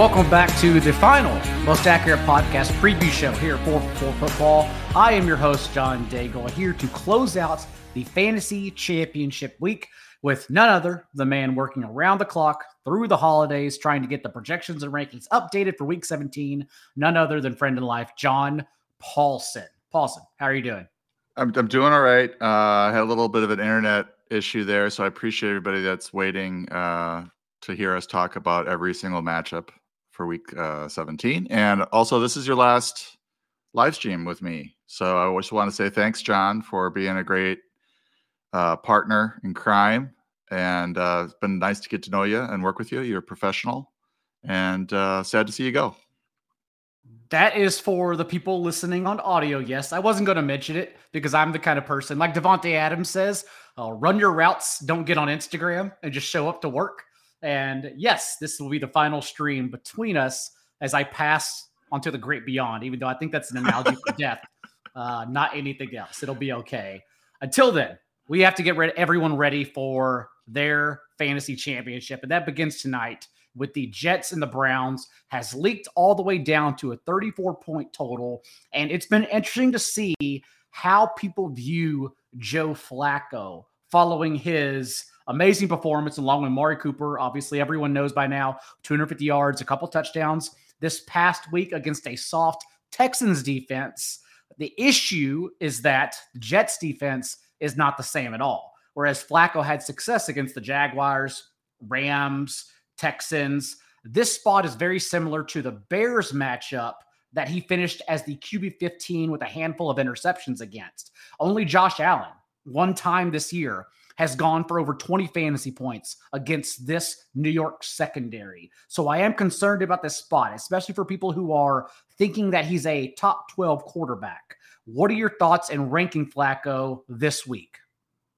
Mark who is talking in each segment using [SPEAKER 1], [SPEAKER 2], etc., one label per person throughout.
[SPEAKER 1] Welcome back to the final most accurate podcast preview show here for for football. I am your host John Daigle here to close out the fantasy championship week with none other the man working around the clock through the holidays trying to get the projections and rankings updated for week 17 none other than friend in life john Paulsen. Paulsen how are you doing?
[SPEAKER 2] I'm, I'm doing all right. Uh, i had a little bit of an internet issue there so i appreciate everybody that's waiting uh, to hear us talk about every single matchup for week uh, 17 and also this is your last live stream with me so i just want to say thanks john for being a great uh, partner in crime, and uh, it's been nice to get to know you and work with you. You're a professional, and uh, sad to see you go.
[SPEAKER 1] That is for the people listening on audio. Yes, I wasn't going to mention it because I'm the kind of person, like Davante Adams says, uh, run your routes, don't get on Instagram, and just show up to work. And yes, this will be the final stream between us as I pass onto the great beyond, even though I think that's an analogy for death, uh, not anything else. It'll be okay. Until then, we have to get ready, everyone ready for their fantasy championship. And that begins tonight with the Jets and the Browns has leaked all the way down to a 34 point total. And it's been interesting to see how people view Joe Flacco following his amazing performance along with Amari Cooper. Obviously, everyone knows by now 250 yards, a couple touchdowns this past week against a soft Texans defense. The issue is that the Jets defense is not the same at all. Whereas Flacco had success against the Jaguars, Rams, Texans. This spot is very similar to the Bears matchup that he finished as the QB 15 with a handful of interceptions against. Only Josh Allen, one time this year, has gone for over 20 fantasy points against this New York secondary. So I am concerned about this spot, especially for people who are thinking that he's a top 12 quarterback. What are your thoughts in ranking Flacco this week?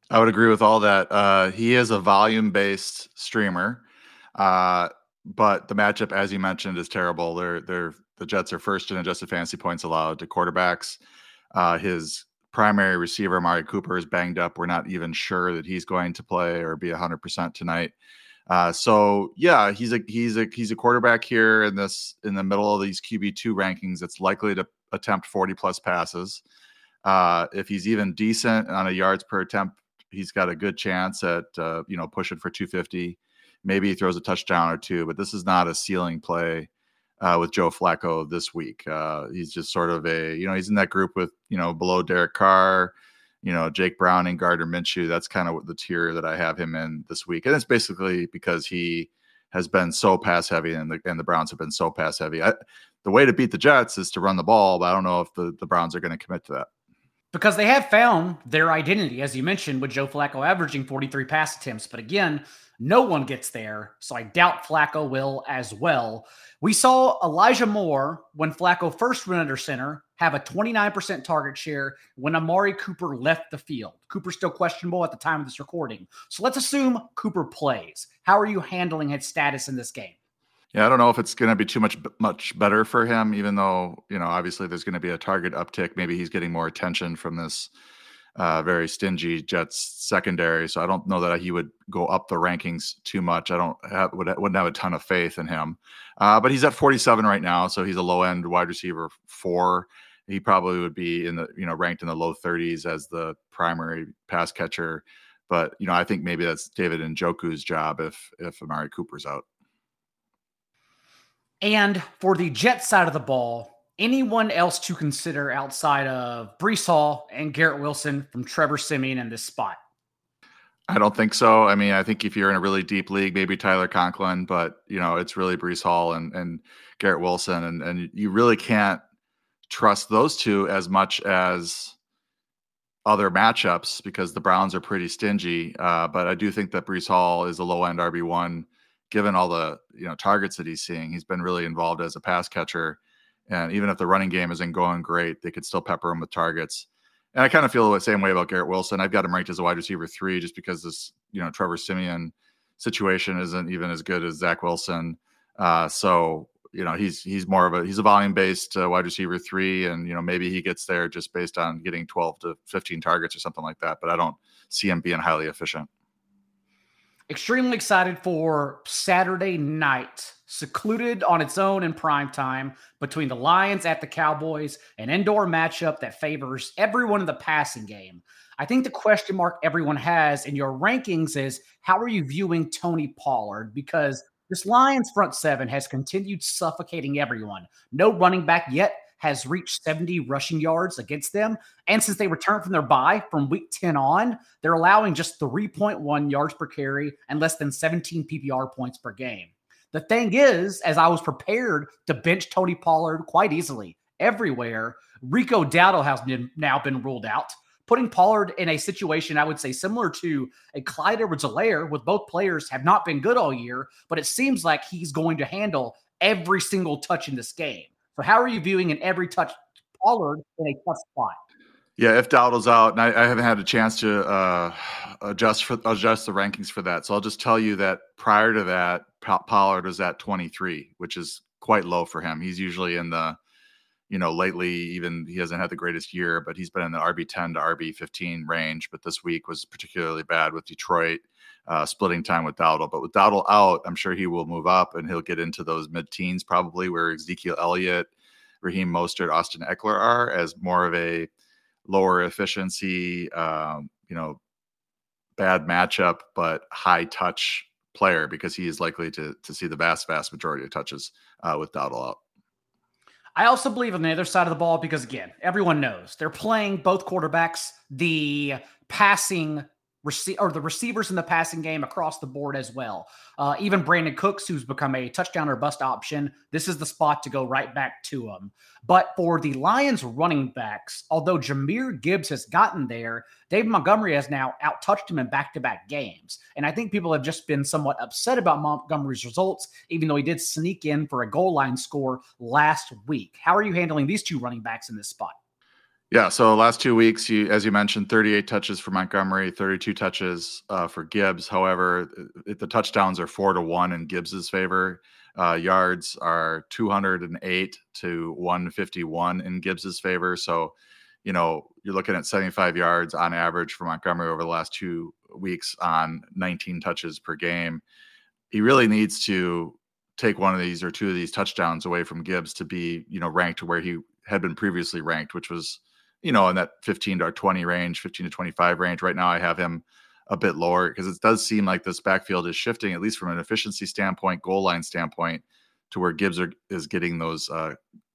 [SPEAKER 2] I would agree with all that. Uh, he is a volume based streamer, uh, but the matchup, as you mentioned, is terrible. They're they're the Jets are first in adjusted fantasy points allowed to quarterbacks. Uh, his primary receiver, Amari Cooper, is banged up. We're not even sure that he's going to play or be 100% tonight. Uh, so yeah, he's a he's a he's a quarterback here in this in the middle of these QB two rankings. That's likely to attempt 40 plus passes. Uh, if he's even decent on a yards per attempt, he's got a good chance at uh, you know pushing for 250. Maybe he throws a touchdown or two, but this is not a ceiling play uh, with Joe Flacco this week. Uh, he's just sort of a you know he's in that group with you know below Derek Carr, you know Jake Browning, Gardner Minshew. That's kind of the tier that I have him in this week, and it's basically because he has been so pass heavy, and the and the Browns have been so pass heavy. I, the way to beat the Jets is to run the ball, but I don't know if the, the Browns are going to commit to that.
[SPEAKER 1] Because they have found their identity, as you mentioned, with Joe Flacco averaging 43 pass attempts. But again, no one gets there. So I doubt Flacco will as well. We saw Elijah Moore, when Flacco first went under center, have a 29% target share when Amari Cooper left the field. Cooper's still questionable at the time of this recording. So let's assume Cooper plays. How are you handling his status in this game?
[SPEAKER 2] Yeah, I don't know if it's going to be too much much better for him, even though you know obviously there's going to be a target uptick. Maybe he's getting more attention from this uh, very stingy Jets secondary. So I don't know that he would go up the rankings too much. I don't have, would, wouldn't have a ton of faith in him. Uh, but he's at 47 right now, so he's a low end wide receiver four. He probably would be in the you know ranked in the low 30s as the primary pass catcher. But you know I think maybe that's David Njoku's job if if Amari Cooper's out.
[SPEAKER 1] And for the Jet side of the ball, anyone else to consider outside of Breece Hall and Garrett Wilson from Trevor Siemian in this spot?
[SPEAKER 2] I don't think so. I mean, I think if you're in a really deep league, maybe Tyler Conklin, but you know, it's really Breece Hall and, and Garrett Wilson, and and you really can't trust those two as much as other matchups because the Browns are pretty stingy. Uh, but I do think that Breece Hall is a low end RB one given all the you know targets that he's seeing, he's been really involved as a pass catcher. And even if the running game isn't going great, they could still pepper him with targets. And I kind of feel the same way about Garrett Wilson. I've got him ranked as a wide receiver three just because this, you know, Trevor Siemian situation isn't even as good as Zach Wilson. Uh, so, you know, he's he's more of a he's a volume based uh, wide receiver three, and you know maybe he gets there just based on getting 12 to 15 targets or something like that. But I don't see him being highly efficient
[SPEAKER 1] extremely excited for Saturday night secluded on its own in prime time between the Lions at the Cowboys, an indoor matchup that favors everyone in the passing game. I think the question mark everyone has in your rankings is how are you viewing Tony Pollard? Because this Lions front seven has continued suffocating everyone. No running back yet has reached 70 rushing yards against them. And since they returned from their bye from week 10 on, they're allowing just 3.1 yards per carry and less than 17 PPR points per game. The thing is, as I was prepared to bench Tony Pollard quite easily everywhere, Rico Dowdle has been, now been ruled out, putting Pollard in a situation I would say similar to a Clyde Edwards-Helaire, with both players have not been good all year, but it seems like he's going to handle every single touch in this game. So how are you viewing in every touch Pollard in a tough spot?
[SPEAKER 2] Yeah, if Dowdle's out, and I, I haven't had a chance to uh, adjust for adjust the rankings for that, so I'll just tell you that prior to that, Pollard was at 23, which is quite low for him. He's usually in the, you know, lately even he hasn't had the greatest year, but he's been in the RB 10 to RB 15 range. But this week was particularly bad with Detroit uh, splitting time with Dowdle. But with Dowdle out, I'm sure he will move up and he'll get into those mid teens probably where Ezekiel Elliott, Raheem Mostert, Austin Ekeler are as more of a lower efficiency, um, you know, bad matchup, but high touch player because he is likely to to see the vast, vast majority of touches uh, with Dowdle out.
[SPEAKER 1] I also believe on the other side of the ball because again, everyone knows they're playing both quarterbacks. The passing or the receivers in the passing game across the board as well. Uh, even Brandin Cooks, who's become a touchdown or bust option, this is the spot to go right back to him. But for the Lions running backs, although Jahmyr Gibbs has gotten there, Dave Montgomery has now outtouched him in back to back games. And I think people have just been somewhat upset about Montgomery's results, even though he did sneak in for a goal line score last week. How are you handling these two running backs in this spot?
[SPEAKER 2] Yeah. So last two weeks, you as you mentioned, 38 touches for Montgomery, 32 touches uh, for Gibbs. However, it, the touchdowns are four to one in Gibbs's favor. Uh, yards are 208 to 151 in Gibbs's favor. So, you know, you're looking at 75 yards on average for Montgomery over the last two weeks on 19 touches per game. He really needs to take one of these or two of these touchdowns away from Gibbs to be, you know, ranked to where he had been previously ranked, which was you know, in that 15 to 20 range, 15 to 25 range. Right now, I have him a bit lower because it does seem like this backfield is shifting, at least from an efficiency standpoint, goal line standpoint, to where Gibbs are, is getting those uh,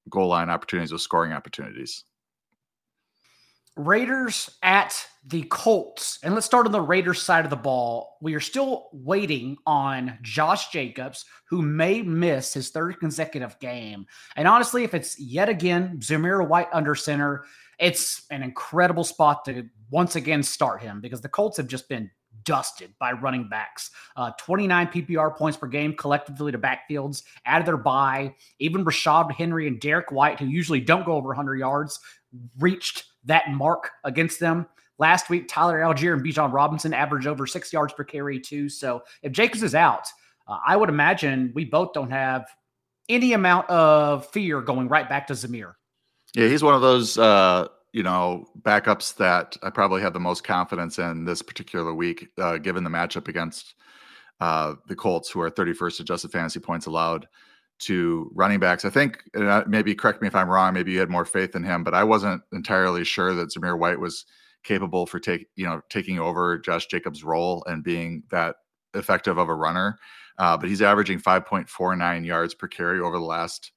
[SPEAKER 2] goal line opportunities, those scoring opportunities.
[SPEAKER 1] Raiders at the Colts. And let's start on the Raiders side of the ball. We are still waiting on Josh Jacobs, who may miss his third consecutive game. And honestly, if it's yet again Zamir White under center, it's an incredible spot to once again start him because the Colts have just been dusted by running backs. Uh, 29 PPR points per game collectively to backfields out of their bye. Even Rashad Henry and Derek White, who usually don't go over 100 yards, reached that mark against them. Last week, Tyler Allgeier and Bijan Robinson averaged over six yards per carry, too. So if Jacobs is out, uh, I would imagine we both don't have any amount of fear going right back to Zamir.
[SPEAKER 2] Yeah, he's one of those uh, you know backups that I probably have the most confidence in this particular week, uh, given the matchup against uh, the Colts, who are 31st adjusted fantasy points allowed to running backs. I think maybe correct me if I'm wrong. Maybe you had more faith in him, but I wasn't entirely sure that Zamir White was capable for take you know taking over Josh Jacobs' role and being that effective of a runner. Uh, but he's averaging 5.49 yards per carry over the last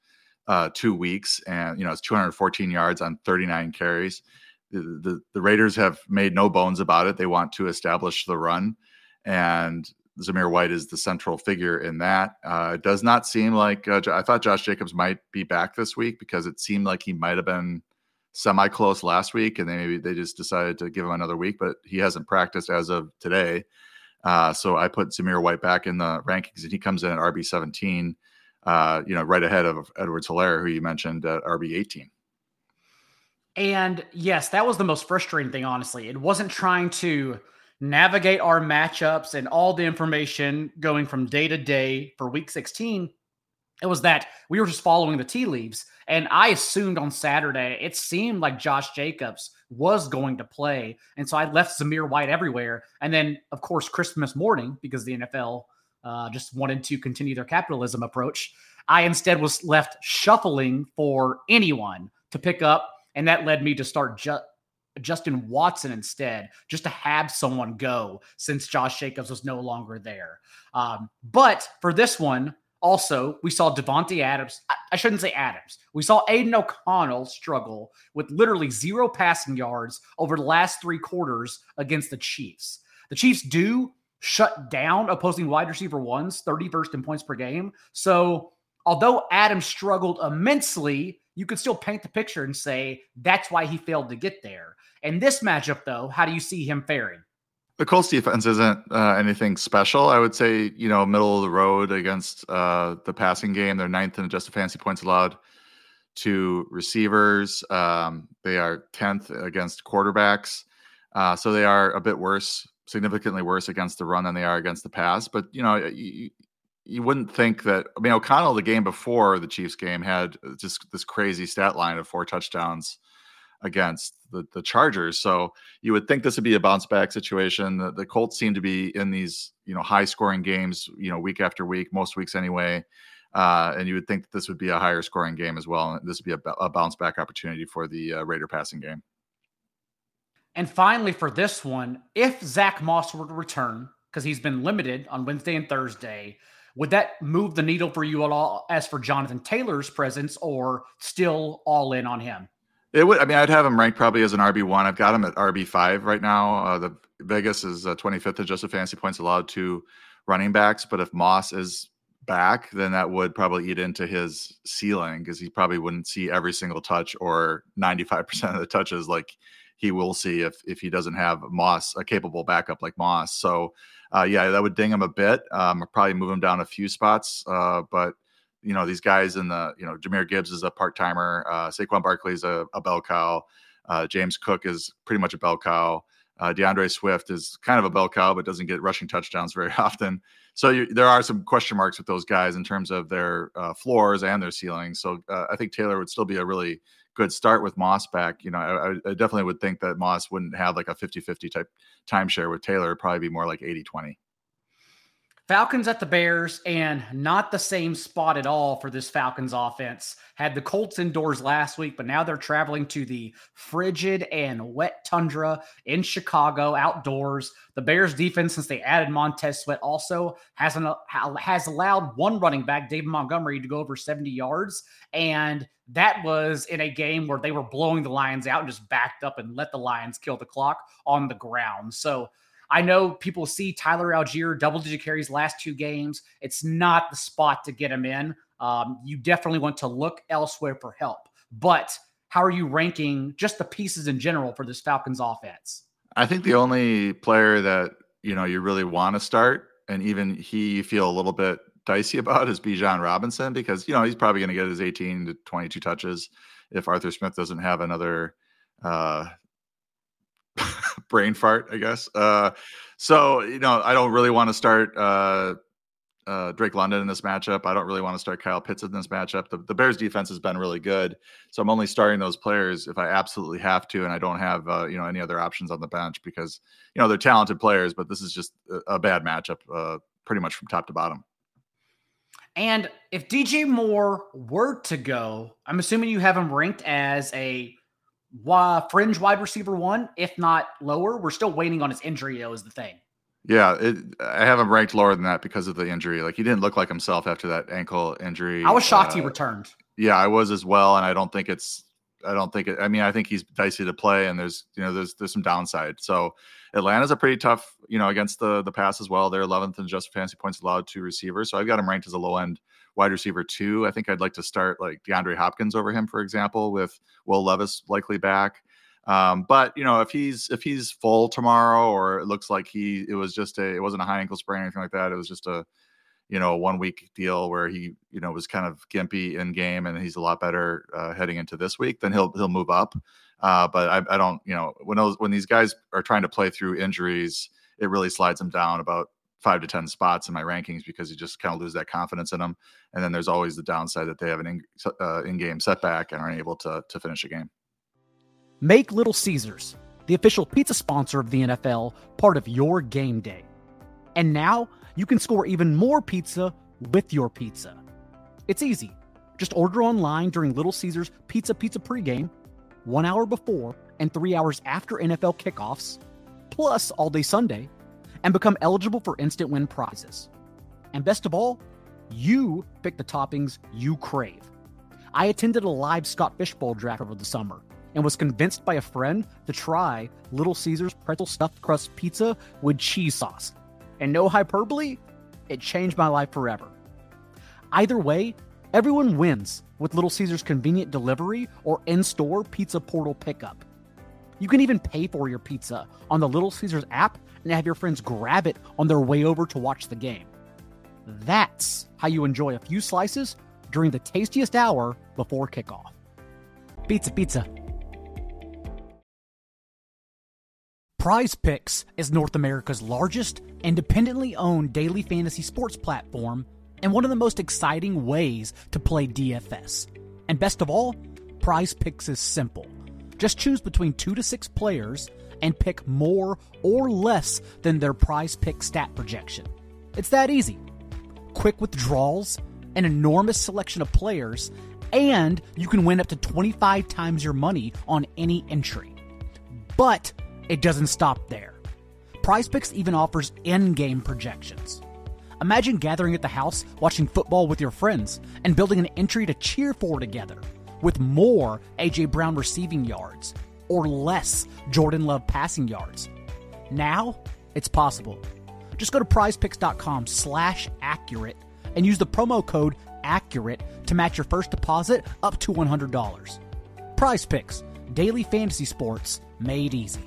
[SPEAKER 2] uh, two weeks, and you know it's 214 yards on 39 carries. The, the, the Raiders have made no bones about it. They want to establish the run, and Zamir White is the central figure in that. Uh, it does not seem like uh, I thought Josh Jacobs might be back this week because it seemed like he might have been semi close last week, and they maybe they just decided to give him another week, but he hasn't practiced as of today. Uh, so I put Zamir White back in the rankings, and he comes in at RB 17 uh, you know, right ahead of Edwards-Helaire, who you mentioned at RB 18.
[SPEAKER 1] And yes, that was the most frustrating thing, honestly. It wasn't trying to navigate our matchups and all the information going from day to day for week 16. It was that we were just following the tea leaves. And I assumed on Saturday, it seemed like Josh Jacobs was going to play. And so I left Zamir White everywhere. And then, of course, Christmas morning, because the NFL uh, just wanted to continue their capitalism approach. I instead was left shuffling for anyone to pick up, and that led me to start ju- Justin Watson instead, just to have someone go since Josh Jacobs was no longer there. Um, but for this one, also, we saw Davante Adams. I shouldn't say Adams. We saw Aidan O'Connell struggle with literally zero passing yards over the last three quarters against the Chiefs. The Chiefs do shut down opposing wide receiver ones, 31st in points per game. So, although Adams struggled immensely, you could still paint the picture and say that's why he failed to get there. In this matchup, though, how do you see him faring?
[SPEAKER 2] The Colts defense isn't uh, anything special. I would say, you know, middle of the road against uh, the passing game. They're ninth in adjusted fantasy points allowed to receivers. Um, they are 10th against quarterbacks. Uh, so they are a bit worse, significantly worse against the run than they are against the pass. But, you know, you, you wouldn't think that. I mean, O'Connell, the game before the Chiefs game, had just this crazy stat line of four touchdowns against the, the Chargers. So you would think this would be a bounce back situation. The, the Colts seem to be in these, you know, high scoring games, you know, week after week, most weeks anyway. Uh, and you would think this would be a higher scoring game as well. And this would be a, a bounce back opportunity for the uh, Raider passing game.
[SPEAKER 1] And finally, for this one, if Zach Moss were to return, because he's been limited on Wednesday and Thursday, would that move the needle for you at all as for Jonathan Taylor's presence or still all in on him?
[SPEAKER 2] It would. I mean, I'd have him ranked probably as an RB one. I've got him at RB five right now. Uh, the Vegas is uh, fifth adjusted fantasy points allowed to running backs, but if Moss is back, then that would probably eat into his ceiling because he probably wouldn't see every single touch or ninety five percent of the touches like he will see if if he doesn't have Moss a capable backup like Moss. So, uh, yeah, that would ding him a bit. Um, probably move him down a few spots, uh, but you know these guys in the you know Jahmyr Gibbs is a part timer, uh, Saquon Barkley is a, a bell cow, uh, James Cook is pretty much a bell cow. Uh, D'Andre Swift is kind of a bell cow, but doesn't get rushing touchdowns very often. So you, there are some question marks with those guys in terms of their uh, floors and their ceilings. So uh, I think Taylor would still be a really good start with Moss back. You know, I, I definitely would think that Moss wouldn't have like a 50 50 type timeshare with Taylor, It'd probably be more like 80 20.
[SPEAKER 1] Falcons at the Bears, and not the same spot at all for this Falcons offense. Had the Colts indoors last week, but now they're traveling to the frigid and wet tundra in Chicago outdoors. The Bears defense, since they added Montez Sweat, also hasn't has allowed one running back, David Montgomery, to go over 70 yards. And that was in a game where they were blowing the Lions out and just backed up and let the Lions kill the clock on the ground. So I know people see Tyler Allgeier double digit carries last two games. It's not the spot to get him in. Um, you definitely want to look elsewhere for help. But how are you ranking just the pieces in general for this Falcons offense?
[SPEAKER 2] I think the only player that you know you really want to start, and even he you feel a little bit dicey about, is Bijan Robinson because you know he's probably going to get his 18 to 22 touches if Arthur Smith doesn't have another uh, brain fart, I guess. Uh, so you know, I don't really want to start uh, uh, Drake London in this matchup. I don't really want to start Kyle Pitts in this matchup. The, the, Bears defense has been really good, so I'm only starting those players if I absolutely have to, and I don't have uh, you know any other options on the bench because you know they're talented players, but this is just a, a bad matchup, uh, pretty much from top to bottom.
[SPEAKER 1] And if DJ Moore were to go, I'm assuming you have him ranked as a fringe wide receiver one, if not lower. We're still waiting on his injury, though, is the thing.
[SPEAKER 2] Yeah, it, I have him ranked lower than that because of the injury. Like he didn't look like himself after that ankle injury.
[SPEAKER 1] I was shocked uh, he returned.
[SPEAKER 2] Yeah, I was as well, and I don't think it's. I don't think it. I mean, I think he's dicey to play, and there's you know there's there's some downside. So Atlanta's a pretty tough you know against the the pass as well. They're 11th in just fantasy points allowed to receivers. So I've got him ranked as a low end wide receiver two. I think I'd like to start like DeAndre Hopkins over him, for example, with Will Levis likely back. Um, but you know, if he's if he's full tomorrow, or it looks like he it was just a it wasn't a high ankle sprain or anything like that. It was just a you know one week deal where he you know was kind of gimpy in game, and he's a lot better uh, heading into this week. Then he'll he'll move up. Uh, but I, I don't you know when those when these guys are trying to play through injuries, it really slides them down about five to 10 spots in my rankings because you just kind of lose that confidence in them. And then there's always the downside that they have an in, uh, in-game setback and aren't able to, to finish a game.
[SPEAKER 1] Make Little Caesars, the official pizza sponsor of the NFL, part of your game day. And now you can score even more pizza with your pizza. It's easy. Just order online during Little Caesars Pizza Pizza pregame, one hour before and three hours after NFL kickoffs, plus all day Sunday, and become eligible for instant win prizes. And best of all, you pick the toppings you crave. I attended a live Scott Fishbowl draft over the summer and was convinced by a friend to try Little Caesars pretzel stuffed crust pizza with cheese sauce. And no hyperbole, it changed my life forever. Either way, everyone wins with Little Caesars convenient delivery or in store pizza portal pickup. You can even pay for your pizza on the Little Caesars app and have your friends grab it on their way over to watch the game. That's how you enjoy a few slices during the tastiest hour before kickoff. Pizza, pizza. Prize Picks is North America's largest independently owned daily fantasy sports platform and one of the most exciting ways to play DFS. And best of all, Prize Picks is simple. Just choose between two to six players and pick more or less than their prize pick stat projection. It's that easy. Quick withdrawals, an enormous selection of players, and you can win up to 25 times your money on any entry. But it doesn't stop there. PrizePicks even offers in-game projections. Imagine gathering at the house, watching football with your friends, and building an entry to cheer for together, with more AJ Brown receiving yards or less Jordan Love passing yards. Now, it's possible. Just go to prizepicks.com slash accurate and use the promo code accurate to match your first deposit up to $100. Prize Picks, daily fantasy sports made easy.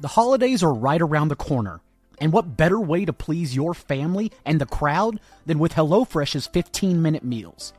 [SPEAKER 1] The holidays are right around the corner, and what better way to please your family and the crowd than with HelloFresh's 15 minute meals?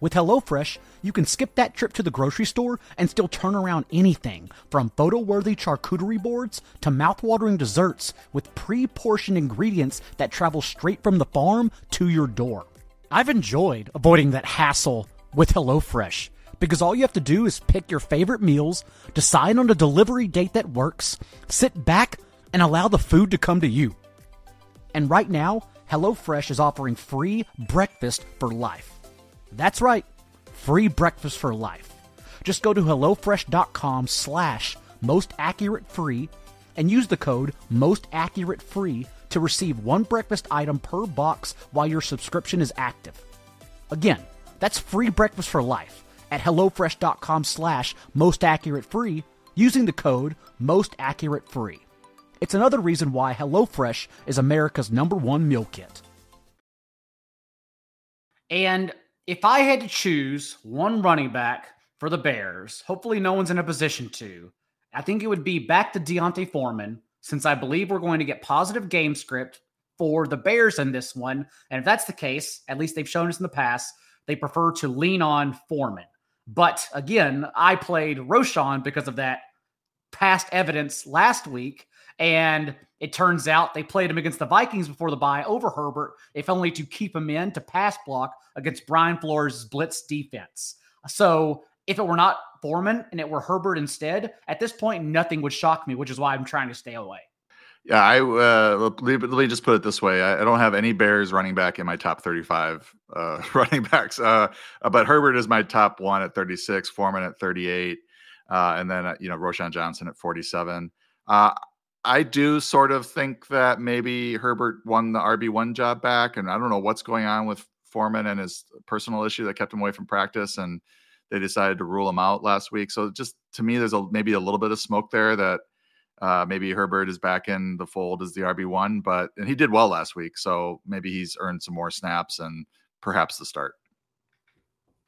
[SPEAKER 1] With HelloFresh, you can skip that trip to the grocery store and still turn around anything from photo worthy charcuterie boards to mouth-watering desserts with pre portioned ingredients that travel straight from the farm to your door. I've enjoyed avoiding that hassle with HelloFresh because all you have to do is pick your favorite meals, decide on a delivery date that works, sit back, and allow the food to come to you. And right now, HelloFresh is offering free breakfast for life. That's right, free breakfast for life. Just go to HelloFresh.com slash most accurate free and use the code most accurate free to receive one breakfast item per box while your subscription is active. Again, that's free breakfast for life at HelloFresh.com slash most accurate free using the code most accurate free. It's another reason why HelloFresh is America's number one meal kit. And if I had to choose one running back for the Bears, hopefully no one's in a position to, I think it would be back to D'Onta Foreman, since I believe we're going to get positive game script for the Bears in this one. And if that's the case, at least they've shown us in the past, they prefer to lean on Foreman. But again, I played Roschon because of that past evidence last week. And it turns out they played him against the Vikings before the bye over Herbert, if only to keep him in to pass block against Brian Flores' blitz defense. So if it were not Foreman and it were Herbert instead, at this point, nothing would shock me, which is why I'm trying to stay away.
[SPEAKER 2] Yeah, I uh, let, me, just put it this way: I, don't have any Bears running back in my top 35 uh, running backs, uh, but Herbert is my top one at 36, Foreman at 38, uh, and then uh, you know Roschon Johnson at 47. I do sort of think that maybe Herbert won the RB one job back, and I don't know what's going on with Foreman and his personal issue that kept him away from practice, and they decided to rule him out last week. So just to me, there's a maybe a little bit of smoke there that uh, maybe Herbert is back in the fold as the RB one, but and he did well last week, so maybe he's earned some more snaps and perhaps the start.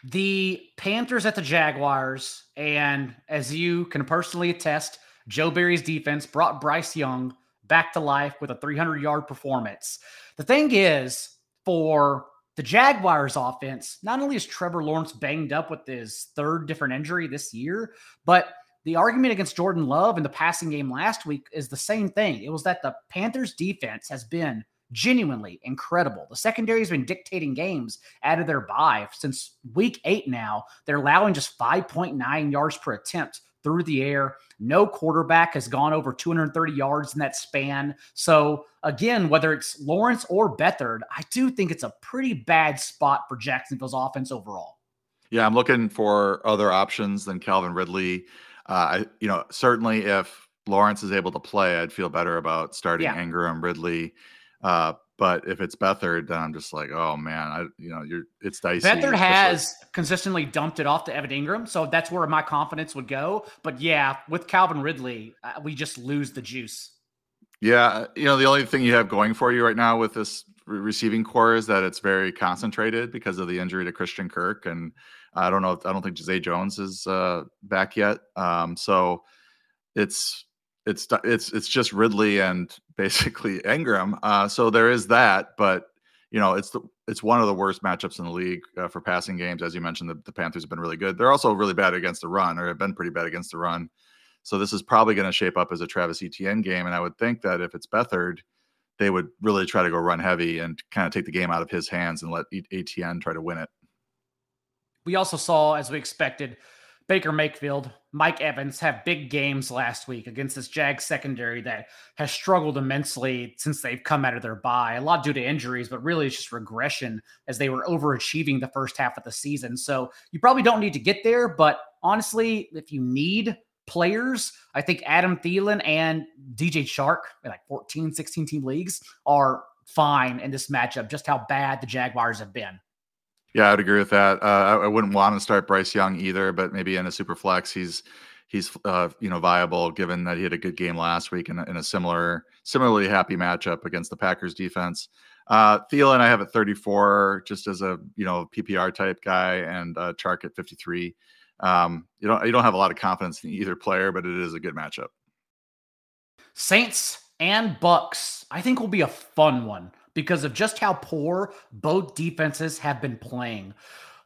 [SPEAKER 1] The Panthers at the Jaguars, and as you can personally attest, Joe Barry's defense brought Bryce Young back to life with a 300 yard performance. The thing is, for the Jaguars offense, not only is Trevor Lawrence banged up with his third different injury this year, but the argument against Jordan Love in the passing game last week is the same thing. It was that the Panthers defense has been genuinely incredible. The secondary has been dictating games out of their bye since week eight now. They're allowing just 5.9 yards per attempt through the air. No quarterback has gone over 230 yards in that span. So, again, whether it's Lawrence or Beathard, I do think it's a pretty bad spot for Jacksonville's offense overall.
[SPEAKER 2] Yeah, I'm looking for other options than Calvin Ridley. Uh, I, you know, certainly if Lawrence is able to play, I'd feel better about starting yeah. Engram, Ridley. Uh, but if it's Beathard, then I'm just like, oh man, I you know, you're it's dicey.
[SPEAKER 1] Beathard has consistently dumped it off to Evan Engram, so that's where my confidence would go. But yeah, with Calvin Ridley, uh, we just lose the juice.
[SPEAKER 2] Yeah, you know, the only thing you have going for you right now with this receiving corps is that it's very concentrated because of the injury to Christian Kirk, and I don't know, I don't think Zay Jones is uh, back yet. Um, so it's it's it's it's just Ridley and basically Engram. Uh, so there is that, but you know it's the it's one of the worst matchups in the league uh, for passing games. As you mentioned, the, the, Panthers have been really good. They're also really bad against the run, or have been pretty bad against the run. So this is probably going to shape up as a Travis Etienne game, and I would think that if it's Beathard, they would really try to go run heavy and kind of take the game out of his hands and let Etienne try to win it.
[SPEAKER 1] We also saw, as we expected, Baker Mayfield, Mike Evans have big games last week against this Jag secondary that has struggled immensely since they've come out of their bye. A lot due to injuries, but really it's just regression as they were overachieving the first half of the season. So you probably don't need to get there, but honestly, if you need players, I think Adam Thielen and DJ Chark in like 14, 16 team leagues, are fine in this matchup, just how bad the Jaguars have been.
[SPEAKER 2] Yeah, I'd agree with that. Uh, I, I, wouldn't want to start Bryce Young either, but maybe in a super flex, he's he's uh, you know viable given that he had a good game last week in a, in a similar similarly happy matchup against the Packers defense. Uh, Thielen, I have at 34, just as a you know PPR type guy, and uh, Chark at 53. Um, you don't you don't have a lot of confidence in either player, but it is a good matchup.
[SPEAKER 1] Saints and Bucks, I think will be a fun one because of just how poor both defenses have been playing.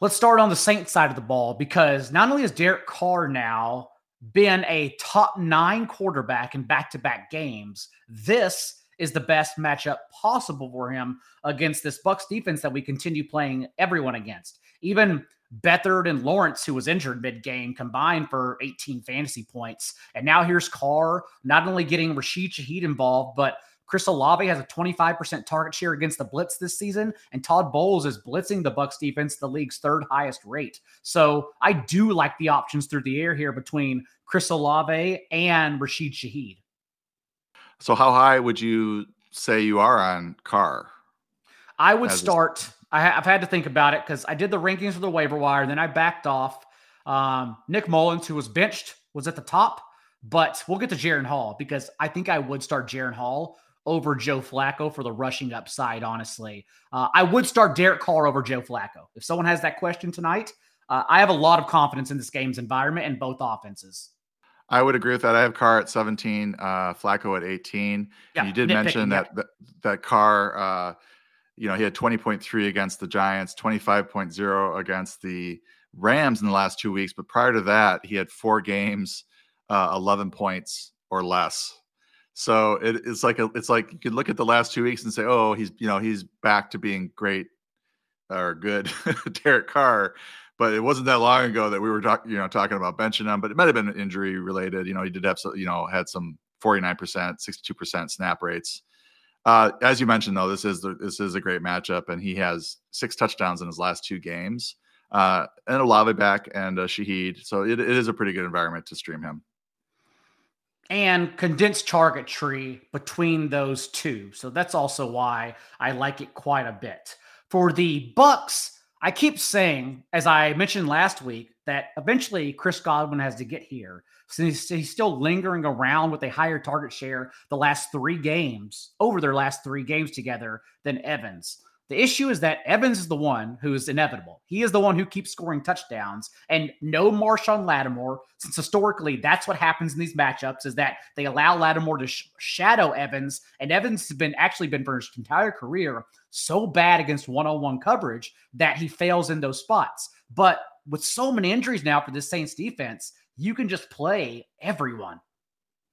[SPEAKER 1] Let's start on the Saints side of the ball because not only has Derek Carr now been a top nine quarterback in back to back games, this is the best matchup possible for him against this Bucks defense that we continue playing everyone against. Even Beathard and Lawrence, who was injured mid game, combined for 18 fantasy points. And now here's Carr, not only getting Rashid Shaheed involved, but Chris Olave has a 25% target share against the blitz this season, and Todd Bowles is blitzing the Bucks defense, the league's third highest rate. So I do like the options through the air here between Chris Olave and Rashid Shaheed.
[SPEAKER 2] So how high would you say you are on Carr?
[SPEAKER 1] I would start. I have had to think about it because I did the rankings for the waiver wire, then I backed off. Um, Nick Mullens, who was benched, was at the top, but we'll get to Jaren Hall because I think I would start Jaren Hall over Joe Flacco for the rushing upside, honestly. Uh, I would start Derek Carr over Joe Flacco. If someone has that question tonight, uh, I have a lot of confidence in this game's environment and both offenses.
[SPEAKER 2] I would agree with that. I have Carr at 17, uh, Flacco at 18. Yeah, you did mention that, that, that Carr, uh, you know, he had 20.3 against the Giants, 25.0 against the Rams in the last two weeks. But prior to that, he had four games, uh, 11 points or less. So it, it's like a, it's like you could look at the last two weeks and say, oh, he's you know he's back to being great or good, Derek Carr. But it wasn't that long ago that we were talking, you know, talking about benching him. But it might have been injury related. You know, he did have you know, had some 49%, 62% snap rates. Uh, as you mentioned, though, this is the, this is a great matchup, and he has six touchdowns in his last two games, uh, and Olave back and uh, Shaheed. So it, it is a pretty good environment to stream him
[SPEAKER 1] and condensed target tree between those two. So that's also why I like it quite a bit. For the Bucks, I keep saying, as I mentioned last week, that eventually Chris Godwin has to get here. Since he's still lingering around with a higher target share the last three games, over their last three games together than Evans. The issue is that Evans is the one who is inevitable. He is the one who keeps scoring touchdowns, and no Marshon Lattimore, since historically that's what happens in these matchups is that they allow Lattimore to sh- shadow Evans, and Evans has been actually been for his entire career so bad against one-on-one coverage that he fails in those spots. But with so many injuries now for this Saints defense, you can just play everyone.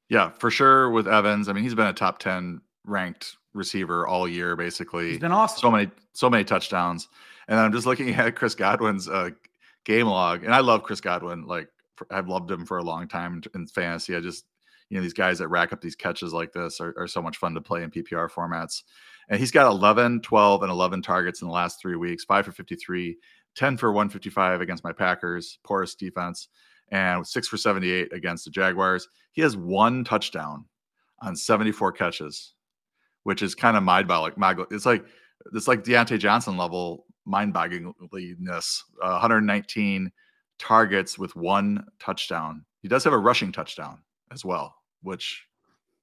[SPEAKER 2] Yeah, for sure with Evans. I mean, he's been a top 10 ranked receiver all year, basically.
[SPEAKER 1] He's been awesome.
[SPEAKER 2] So many, so many touchdowns. And I'm just looking at Chris Godwin's uh, game log, and I love Chris Godwin. Like I've loved him for a long time in fantasy. I just you know these guys that rack up these catches like this are, are so much fun to play in PPR formats. And he's got 11, 12, and 11 targets in the last three weeks, five for 53, 10 for 155 against my Packers, poorest defense, and six for 78 against the Jaguars. He has one touchdown on 74 catches, which is kind of mind boggling. It's like it's like Diontae Johnson level mind bogglingness. Uh, 119 targets with one touchdown. He does have a rushing touchdown as well, which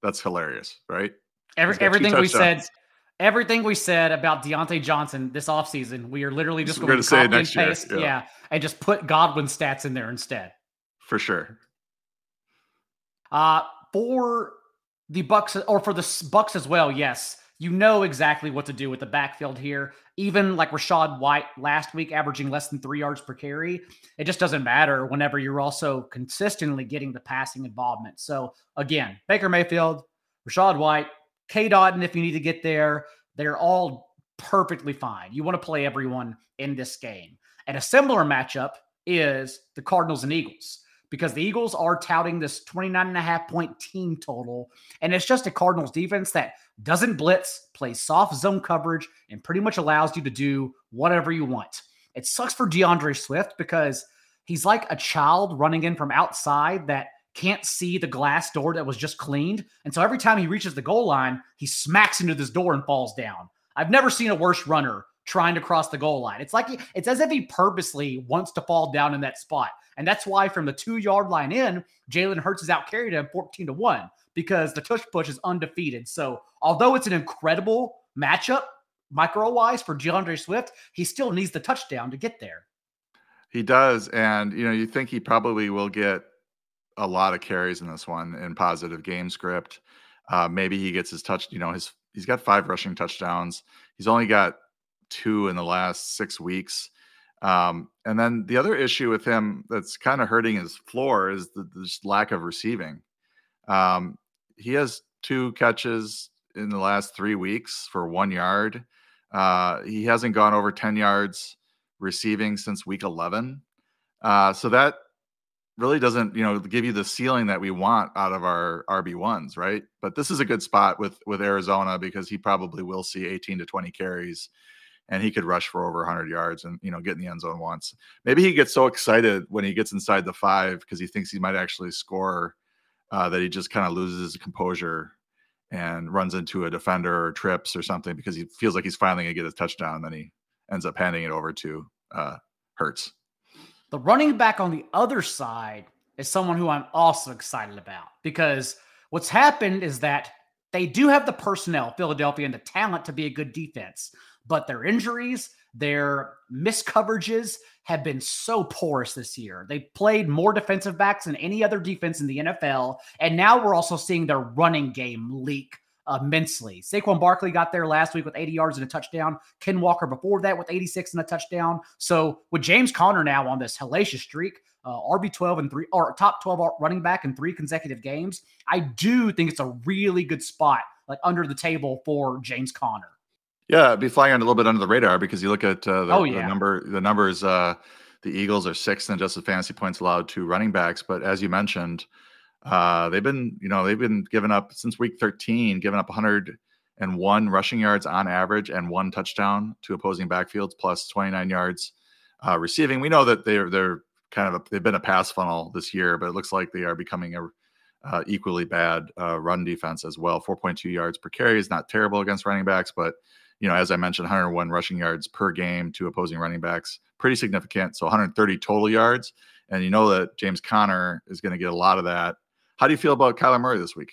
[SPEAKER 2] that's hilarious, right?
[SPEAKER 1] Every, everything we said everything we said about Diontae Johnson this offseason, we are literally just going to say it next year. Yeah. yeah. And just put Godwin stats in there instead.
[SPEAKER 2] For sure.
[SPEAKER 1] Uh, for the Bucks or for the Bucks as well, yes. You know exactly what to do with the backfield here. Even like Rachaad White last week, averaging less than three yards per carry, it just doesn't matter whenever you're also consistently getting the passing involvement. So again, Baker Mayfield, Rashad White, Cade Otton, if you need to get there, they're all perfectly fine. You want to play everyone in this game. And a similar matchup is the Cardinals and Eagles because the Eagles are touting this 29 and a half point team total. And it's just a Cardinals defense that doesn't blitz, plays soft zone coverage, and pretty much allows you to do whatever you want. It sucks for DeAndre Swift because he's like a child running in from outside that can't see the glass door that was just cleaned. And so every time he reaches the goal line, he smacks into this door and falls down. I've never seen a worse runner trying to cross the goal line. It's like he, it's as if he purposely wants to fall down in that spot. And that's why from the two yard line in, Jalen Hurts has out carried him 14 to 1 because the tush push is undefeated. So although it's an incredible matchup micro wise for D'Andre Swift, he still needs the touchdown to get there.
[SPEAKER 2] He does. And, you know, you think he probably will get a lot of carries in this one in positive game script. Uh, maybe he gets his touch. You know, his he's got five rushing touchdowns. He's only got two in the last six weeks. Um, and then the other issue with him that's kind of hurting his floor is the, the lack of receiving. Um, he has two catches in the last three weeks for one yard. Uh, he hasn't gone over 10 yards receiving since week 11. Uh, so that really doesn't you know give you the ceiling that we want out of our RB ones, right? But this is a good spot with with Arizona because he probably will see 18 to 20 carries, and he could rush for over 100 yards and you know get in the end zone once. Maybe he gets so excited when he gets inside the five because he thinks he might actually score uh, that he just kind of loses his composure and runs into a defender or trips or something because he feels like he's finally gonna get his touchdown. Then he ends up handing it over to uh, Hurts.
[SPEAKER 1] The running back on the other side is someone who I'm also excited about because what's happened is that they do have the personnel, Philadelphia, and the talent to be a good defense, but their injuries, their miscoverages have been so porous this year. They played more defensive backs than any other defense in the NFL, and now we're also seeing their running game leak immensely. Saquon Barkley got there last week with 80 yards and a touchdown. Ken Walker before that with 86 and a touchdown. So with James Conner now on this hellacious streak, uh, RB 12 and three or top 12 running back in three consecutive games, I do think it's a really good spot, like under the table for James Conner.
[SPEAKER 2] Yeah, be flying a little bit under the radar because you look at uh, the, oh, yeah. the number, the numbers. Uh, the Eagles are sixth in adjusted fantasy points allowed to running backs, but as you mentioned, uh, they've been, you know, they've been giving up since week 13, giving up 101 rushing yards on average and one touchdown to opposing backfields, plus 29 yards uh, receiving. We know that they're they're kind of a, they've been a pass funnel this year, but it looks like they are becoming a uh, equally bad uh, run defense as well. 4.2 yards per carry is not terrible against running backs, but you know, as I mentioned, 101 rushing yards per game to opposing running backs, pretty significant. So 130 total yards, and you know that James Conner is going to get a lot of that how do you feel about Kyler Murray this week?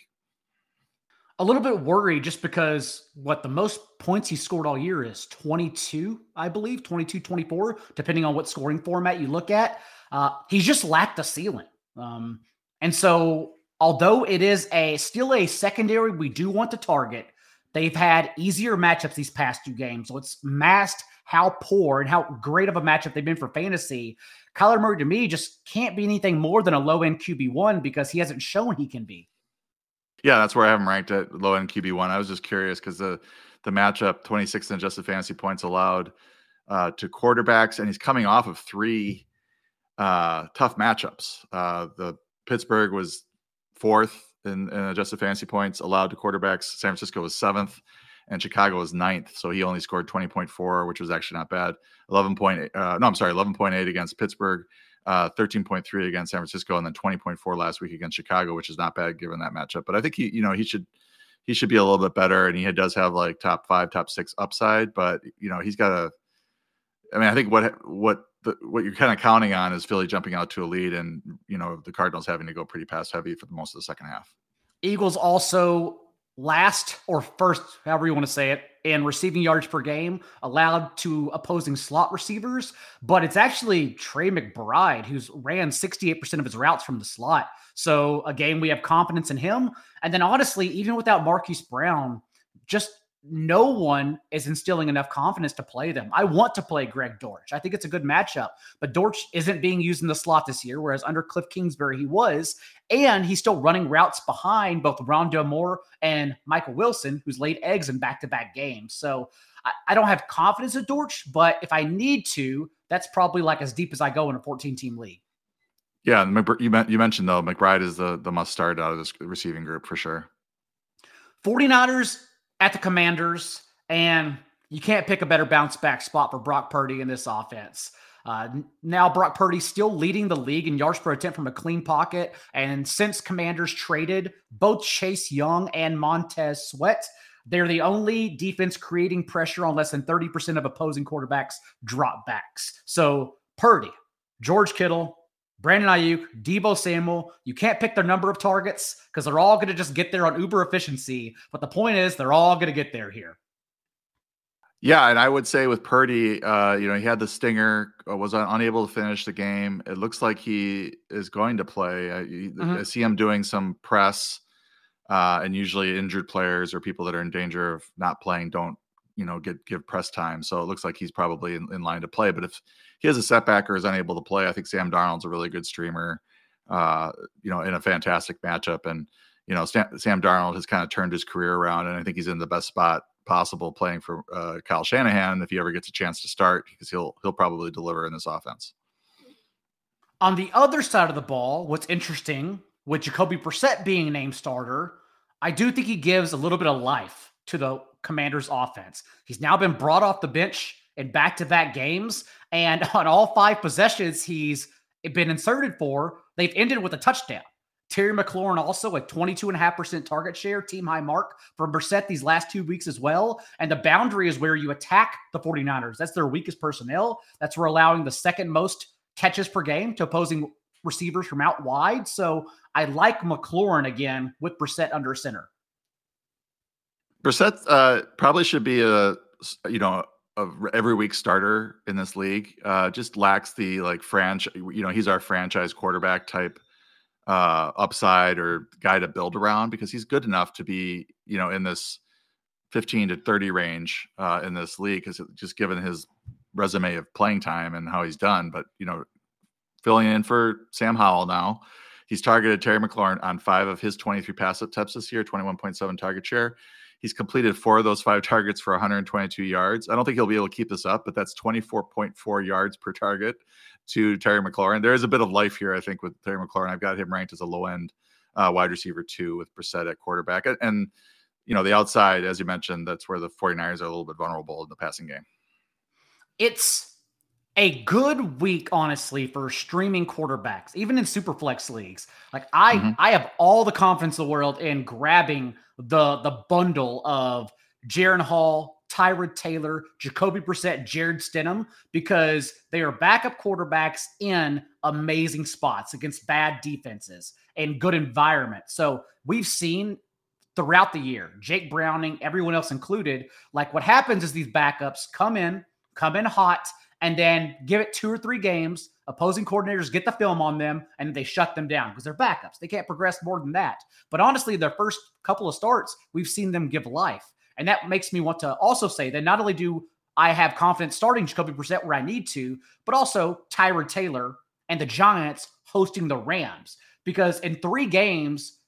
[SPEAKER 1] A little bit worried just because what the most points he scored all year is 22, I believe, 22, 24, depending on what scoring format you look at. Uh, he's just lacked the ceiling. Um, and so, although it is a still a secondary we do want to target, they've had easier matchups these past two games. So it's masked how poor and how great of a matchup they've been for fantasy. Kyler Murray to me just can't be anything more than a low end QB1 because he hasn't shown he can be.
[SPEAKER 2] Yeah, that's where I have him ranked at low end QB1. I was just curious because the the matchup 26 in adjusted fantasy points allowed uh, to quarterbacks, and he's coming off of three uh, tough matchups. Uh, the Pittsburgh was fourth in, in adjusted fantasy points allowed to quarterbacks. San Francisco was seventh, and Chicago was ninth. So he only scored 20.4, which was actually not bad. 11 point, uh, no, I'm sorry, 11.8 against Pittsburgh, uh, 13.3 against San Francisco, and then 20.4 last week against Chicago, which is not bad given that matchup. But I think he, you know, he should he should be a little bit better, and he does have like top five, top six upside. But you know, he's got a. I mean, I think what what the, what you're kind of counting on is Philly jumping out to a lead, and you know the Cardinals having to go pretty pass heavy for the most of the second half.
[SPEAKER 1] Eagles also last or first, however you want to say it, in receiving yards per game allowed to opposing slot receivers, but it's actually Trey McBride who's ran 68% of his routes from the slot. So again, we have confidence in him. And then honestly, even without Marquise Brown, just no one is instilling enough confidence to play them. I want to play Greg Dortch. I think it's a good matchup, but Dortch isn't being used in the slot this year, whereas under Cliff Kingsbury he was, and he's still running routes behind both Rondale Moore and Michael Wilson, who's laid eggs in back-to-back games. So I, I don't have confidence in Dortch, but if I need to, that's probably like as deep as I go in a 14-team league.
[SPEAKER 2] Yeah, you you mentioned though McBride is the the must start out of this receiving group for sure.
[SPEAKER 1] 49ers at the Commanders, and you can't pick a better bounce back spot for Brock Purdy in this offense. Uh, now Brock Purdy still leading the league in yards per attempt from a clean pocket, and since Commanders traded both Chase Young and Montez Sweat, they're the only defense creating pressure on less than 30% of opposing quarterbacks drop backs. So Purdy, George Kittle, Brandon Aiyuk, Deebo Samuel. You can't pick their number of targets because they're all going to just get there on uber efficiency. But the point is, they're all going to get there here.
[SPEAKER 2] Yeah, and I would say with Purdy, uh, you know, he had the stinger, uh, was unable to finish the game. It looks like he is going to play. I, mm-hmm. I see him doing some press, uh, and usually injured players or people that are in danger of not playing don't, you know, get give press time. So it looks like he's probably in, in line to play. But if he has a setback or is unable to play. I think Sam Darnold's a really good streamer, uh, you know, in a fantastic matchup. And, you know, Sam, Sam Darnold has kind of turned his career around, and I think he's in the best spot possible playing for uh, Kyle Shanahan if he ever gets a chance to start because he'll he'll probably deliver in this offense.
[SPEAKER 1] On the other side of the ball, what's interesting with Jacoby Brissett being named starter, I do think he gives a little bit of life to the Commanders' offense. He's now been brought off the bench in back-to-back games. And on all five possessions he's been inserted for, they've ended with a touchdown. Terry McLaurin also a 22.5% target share, team high mark for Brissett these last two weeks as well. And the boundary is where you attack the 49ers. That's their weakest personnel. That's where allowing the second most catches per game to opposing receivers from out wide. So I like McLaurin again with Brissett under center.
[SPEAKER 2] Brissett uh, probably should be a you know a every week starter in this league. Uh, just lacks the like franchise. You know, he's our franchise quarterback type uh, upside or guy to build around because he's good enough to be you know in this 15 to 30 range uh, in this league because just given his resume of playing time and how he's done. But you know, filling in for Sam Howell now. He's targeted Terry McLaurin on five of his 23 pass attempts this year, 21.7 target share. He's completed four of those five targets for 122 yards. I don't think he'll be able to keep this up, but that's 24.4 yards per target to Terry McLaurin. There is a bit of life here, I think, with Terry McLaurin. I've got him ranked as a low end uh, wide receiver two with Brissett at quarterback. And, you know, the outside, as you mentioned, that's where the 49ers are a little bit vulnerable in the passing game.
[SPEAKER 1] It's a good week, honestly, for streaming quarterbacks, even in super flex leagues. Like I, mm-hmm. I have all the confidence in the world in grabbing the the bundle of Jaren Hall, Tyrod Taylor, Jacoby Brissett, Jarrett Stidham, because they are backup quarterbacks in amazing spots against bad defenses and good environment. So we've seen throughout the year, Jake Browning, everyone else included, like what happens is these backups come in, come in hot, and then give it two or three games. Opposing coordinators get the film on them and they shut them down because they're backups. They can't progress more than that. But honestly, their first couple of starts, we've seen them give life. And that makes me want to also say that not only do I have confidence starting Jacoby Brissett where I need to, but also Tyrod Taylor and the Giants hosting the Rams. Because in three games,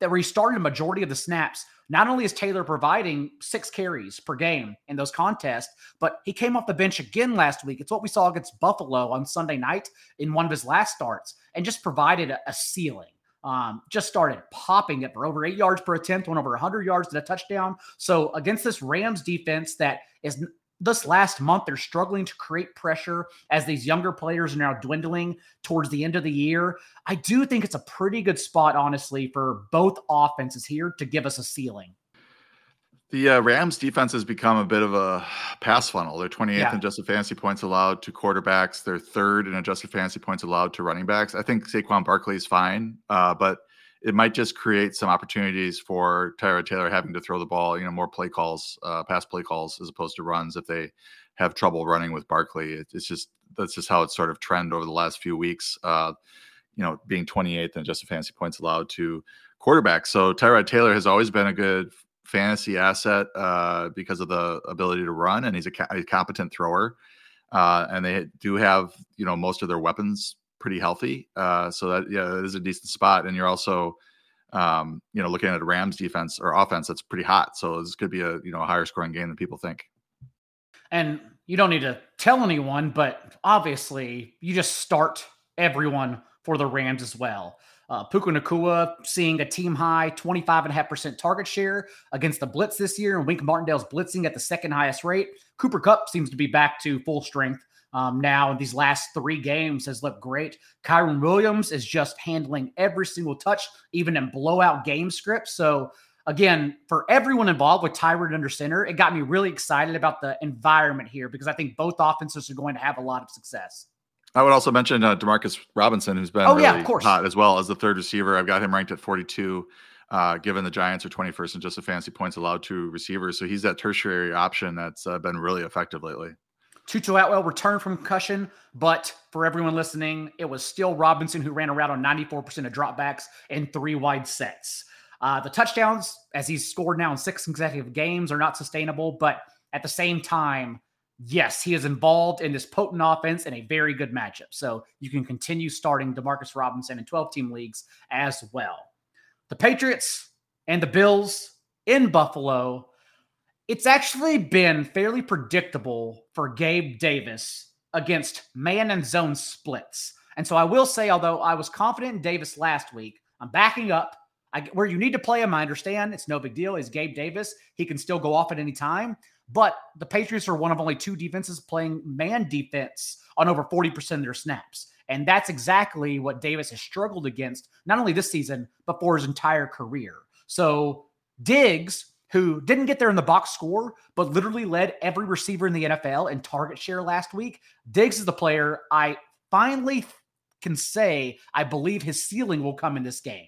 [SPEAKER 1] that where he started a majority of the snaps. Not only is Taylor providing six carries per game in those contests, but he came off the bench again last week. It's what we saw against Buffalo on Sunday night in one of his last starts and just provided a, a ceiling. Um, just started popping it for over eight yards per attempt, went over 100 yards to a touchdown. So against this Rams defense that is this last month they're struggling to create pressure as these younger players are now dwindling towards the end of the year. I do think it's a pretty good spot, honestly, for both offenses here to give us a ceiling.
[SPEAKER 2] The uh, Rams defense has become a bit of a pass funnel. They're 28th yeah. in adjusted fantasy points allowed to quarterbacks. They're third in adjusted fantasy points allowed to running backs. I think Saquon Barkley is fine, uh, but it might just create some opportunities for Tyrod Taylor having to throw the ball, you know, more play calls, uh, pass play calls as opposed to runs if they have trouble running with Barkley. It, it's just that's just how it's sort of trend over the last few weeks. Uh, you know, being 28th and just a fantasy points allowed to quarterbacks. So Tyrod Taylor has always been a good fantasy asset uh, because of the ability to run, and he's a, a competent thrower. Uh, and they do have you know most of their weapons pretty healthy. Uh, so that yeah, that is a decent spot. And you're also um, you know looking at Rams defense or offense that's pretty hot. So this could be a you know a higher scoring game than people think.
[SPEAKER 1] And you don't need to tell anyone, but obviously you just start everyone for the Rams as well. Uh, Puka Nacua seeing a team high 25.5% target share against the Blitz this year, and Wink Martindale's blitzing at the second highest rate. Cooper Kupp seems to be back to full strength um, now in these last three games has looked great. Kyren Williams is just handling every single touch, even in blowout game scripts. So, again, for everyone involved with Tyrod under center, it got me really excited about the environment here because I think both offenses are going to have a lot of success.
[SPEAKER 2] I would also mention uh, Demarcus Robinson, who's been oh, really yeah, of course. hot as well as the third receiver. I've got him ranked at 42, uh, given the Giants are 21st in just the fantasy points allowed to receivers. So he's that tertiary option that's uh, been really effective lately.
[SPEAKER 1] Tutu Atwell returned from concussion, but for everyone listening, it was still Robinson who ran around on 94% of dropbacks and three wide sets. Uh, the touchdowns, as he's scored now in six consecutive games, are not sustainable, but at the same time, yes, he is involved in this potent offense in a very good matchup. So you can continue starting Demarcus Robinson in 12 team leagues as well. The Patriots and the Bills in Buffalo. It's actually been fairly predictable for Gabe Davis against man and zone splits. And so I will say, although I was confident in Davis last week, I'm backing up. I, where you need to play him, I understand it's no big deal. Is Gabe Davis? He can still go off at any time. But the Patriots are one of only two defenses playing man defense on over 40% of their snaps. And that's exactly what Davis has struggled against, not only this season, but for his entire career. So Diggs, who didn't get there in the box score, but literally led every receiver in the NFL in target share last week, Diggs is the player I finally can say I believe his ceiling will come in this game.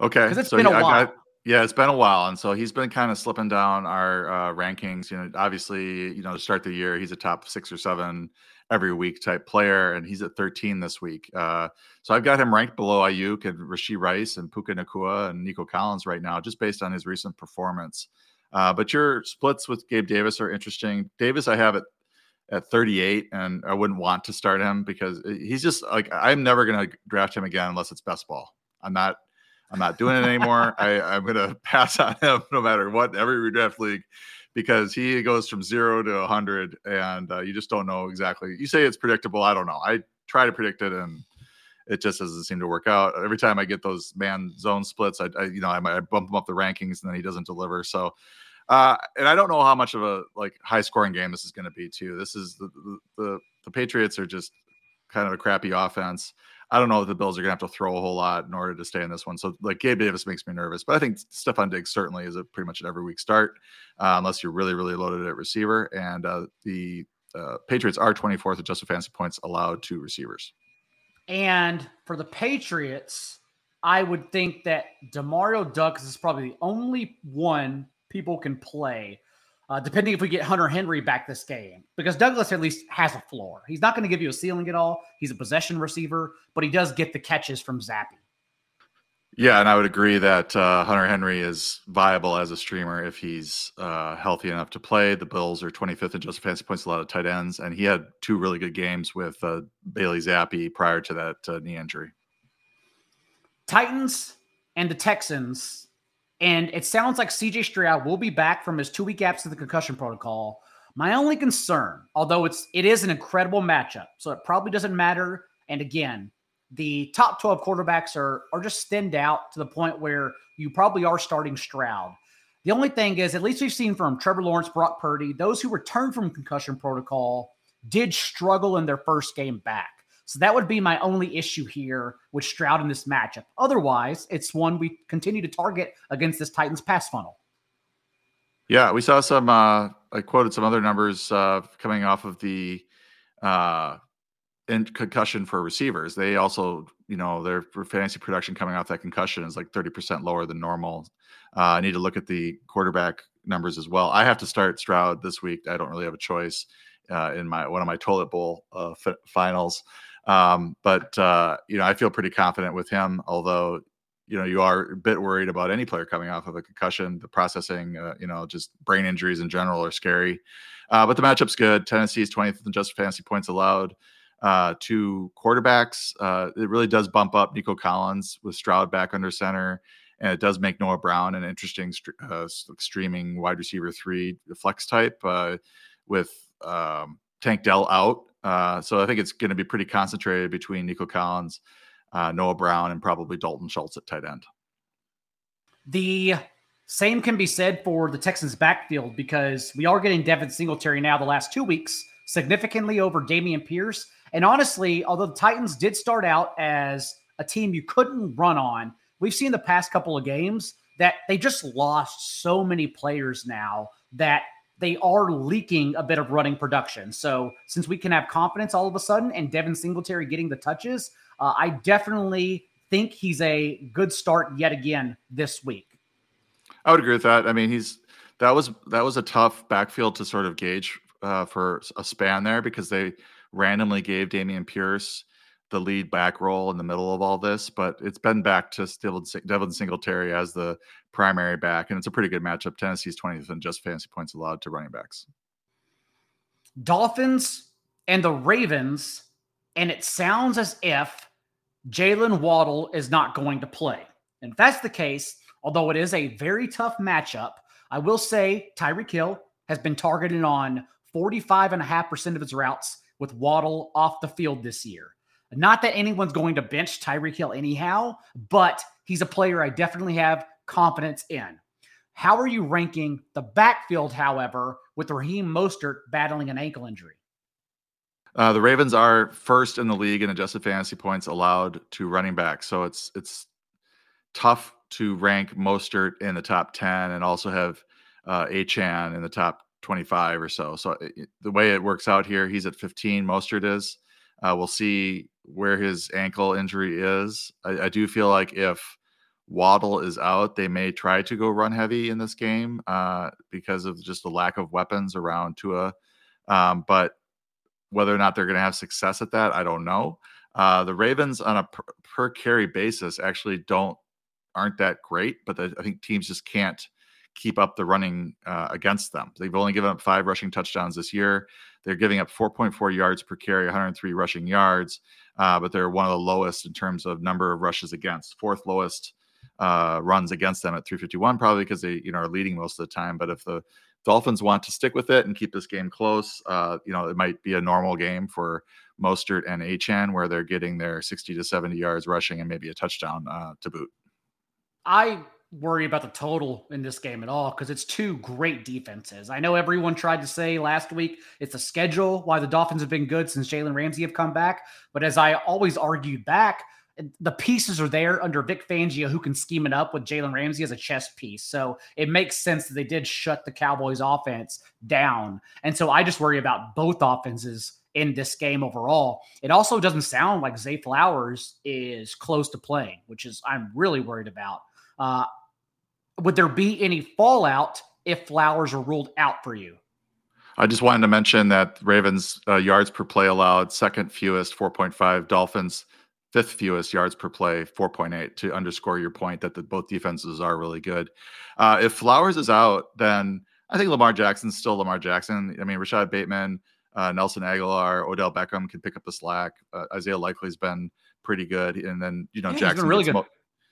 [SPEAKER 2] Okay.
[SPEAKER 1] Because it's so been a while.
[SPEAKER 2] Yeah, it's been a while, and so he's been kind of slipping down our uh, rankings. You know, obviously, you know, to start the year, he's a top six or seven every week type player, and he's at 13 this week. Uh, so I've got him ranked below Aiyuk and Rashee Rice and Puka Nacua and Nico Collins right now, just based on his recent performance. Uh, but your splits with Gabe Davis are interesting. Davis, I have it at 38, and I wouldn't want to start him because uh, he's just like I'm never going to draft him again unless it's best ball. I'm not I'm not doing it anymore. I, I'm going to pass on him no matter what, every redraft league, because he goes from zero to 100, and uh, you just don't know exactly. You say it's predictable. I don't know. I try to predict it, and it just doesn't seem to work out. Every time I get those man zone splits, I, I you know I might bump him up the rankings, and then he doesn't deliver. So. Uh, and I don't know how much of a like high scoring game this is going to be too. This is the the the Patriots are just kind of a crappy offense. I don't know if the Bills are going to have to throw a whole lot in order to stay in this one. So, like Gabe Davis makes me nervous, but I think Stefon Diggs certainly is a pretty much an every week start, uh, unless you're really, really loaded at receiver. And uh, the uh, Patriots are 24th adjusted fantasy points allowed to receivers.
[SPEAKER 1] And for the Patriots, I would think that Demario Ducks is probably the only one people can play uh, depending if we get Hunter Henry back this game, because Douglas at least has a floor. He's not going to give you a ceiling at all. He's a possession receiver, but he does get the catches from Zappe.
[SPEAKER 2] Yeah, and I would agree that uh, Hunter Henry is viable as a streamer if he's uh, healthy enough to play. The Bills are 25th in just fantasy points, a lot of tight ends, and he had two really good games with uh, Bailey Zappe prior to that uh, knee injury.
[SPEAKER 1] Titans and the Texans, and it sounds like CJ Stroud will be back from his two week absence to the concussion protocol. My only concern, although it's it is an incredible matchup, so it probably doesn't matter. And again, the top 12 quarterbacks are are just thinned out to the point where you probably are starting Stroud. The only thing is, at least we've seen from Trevor Lawrence, Brock Purdy, those who returned from concussion protocol did struggle in their first game back. So that would be my only issue here with Stroud in this matchup. Otherwise, it's one we continue to target against this Titans pass funnel.
[SPEAKER 2] Yeah, we saw some. Uh, I quoted some other numbers uh, coming off of the uh, in concussion for receivers. They also, you know, their fantasy production coming off that concussion is like thirty percent lower than normal. Uh, I need to look at the quarterback numbers as well. I have to start Stroud this week. I don't really have a choice uh, in my one of my toilet bowl uh, finals. Um, but uh, you know, I feel pretty confident with him. Although, you know, you are a bit worried about any player coming off of a concussion. The processing, uh, you know, just brain injuries in general are scary. Uh, but the matchup's good. Tennessee's 20th in just fantasy points allowed. Uh, to quarterbacks, uh, it really does bump up Nico Collins with Stroud back under center, and it does make Noah Brown an interesting uh, streaming wide receiver three flex type uh, with um, Tank Dell out. Uh, so I think it's going to be pretty concentrated between Nico Collins, uh, Noah Brown, and probably Dalton Schultz at tight end.
[SPEAKER 1] The same can be said for the Texans backfield because we are getting Devin Singletary now the last two weeks, significantly over Dameon Pierce. And honestly, although the Titans did start out as a team you couldn't run on, we've seen the past couple of games that they just lost so many players now that they are leaking a bit of running production. So since we can have confidence all of a sudden and Devin Singletary getting the touches, uh, I definitely think he's a good start yet again this week.
[SPEAKER 2] I would agree with that. I mean, he's that was that was a tough backfield to sort of gauge uh, for a span there because they randomly gave Dameon Pierce the lead back role in the middle of all this, but it's been back to Devin Singletary as the primary back, and it's a pretty good matchup. Tennessee's 20th in just fantasy points allowed to running backs.
[SPEAKER 1] Dolphins and the Ravens, and it sounds as if Jaylen Waddle is not going to play. And if that's the case, although it is a very tough matchup, I will say Tyreek Hill has been targeted on 45.5% of his routes with Waddle off the field this year. Not that anyone's going to bench Tyreek Hill anyhow, but he's a player I definitely have confidence in. How are you ranking the backfield, however, with Raheem Mostert battling an ankle injury?
[SPEAKER 2] Uh, the Ravens are first in the league in adjusted fantasy points allowed to running back, so it's it's tough to rank Mostert in the top ten and also have uh, Achane in the top twenty-five or so. So it, the way it works out here, he's at fifteen. Mostert is. Uh, we'll see where his ankle injury is. I, I, do feel like if Waddle is out, they may try to go run heavy in this game uh, because of just the lack of weapons around Tua. Um, but whether or not they're going to have success at that, I don't know. Uh, the Ravens on a per, per, carry basis actually don't aren't that great, but the, I think teams just can't keep up the running uh, against them. They've only given up five rushing touchdowns this year. They're giving up 4.4 yards per carry, 103 rushing yards, uh, but they're one of the lowest in terms of number of rushes against, fourth lowest uh, runs against them at 351, probably because they you know are leading most of the time. But if the Dolphins want to stick with it and keep this game close, uh, you know it might be a normal game for Mostert and Achane where they're getting their 60 to 70 yards rushing and maybe a touchdown uh, to boot.
[SPEAKER 1] I worry about the total in this game at all because it's two great defenses. I know everyone tried to say last week it's a schedule why the Dolphins have been good since Jalen Ramsey have come back, but as I always argued back, the pieces are there under Vic Fangio who can scheme it up with Jalen Ramsey as a chess piece. So it makes sense that they did shut the Cowboys offense down. And so I just worry about both offenses in this game overall. It also doesn't sound like Zay Flowers is close to playing, which is I'm really worried about. Uh, would there be any fallout if Flowers are ruled out for you?
[SPEAKER 2] I just wanted to mention that Ravens uh, yards per play allowed second fewest 4.5 Dolphins fifth fewest yards per play 4.8 to underscore your point that the, both defenses are really good. Uh, if Flowers is out, then I think Lamar Jackson's still Lamar Jackson. I mean Rashod Bateman, uh, Nelson Agholor, Odell Beckham can pick up the slack. Uh, Isaiah Likely's been pretty good, and then you know yeah, Jackson
[SPEAKER 1] really good. Mo-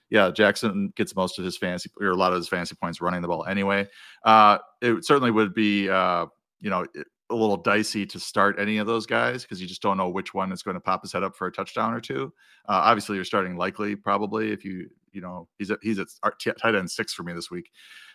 [SPEAKER 2] yeah, Jackson gets most of his fantasy or a lot of his fantasy points running the ball anyway. Uh, it certainly would be, uh, you know, a little dicey to start any of those guys because you just don't know which one is going to pop his head up for a touchdown or two. Uh, obviously, you're starting likely probably if you, you know, he's at, he's at tight end six for me this week.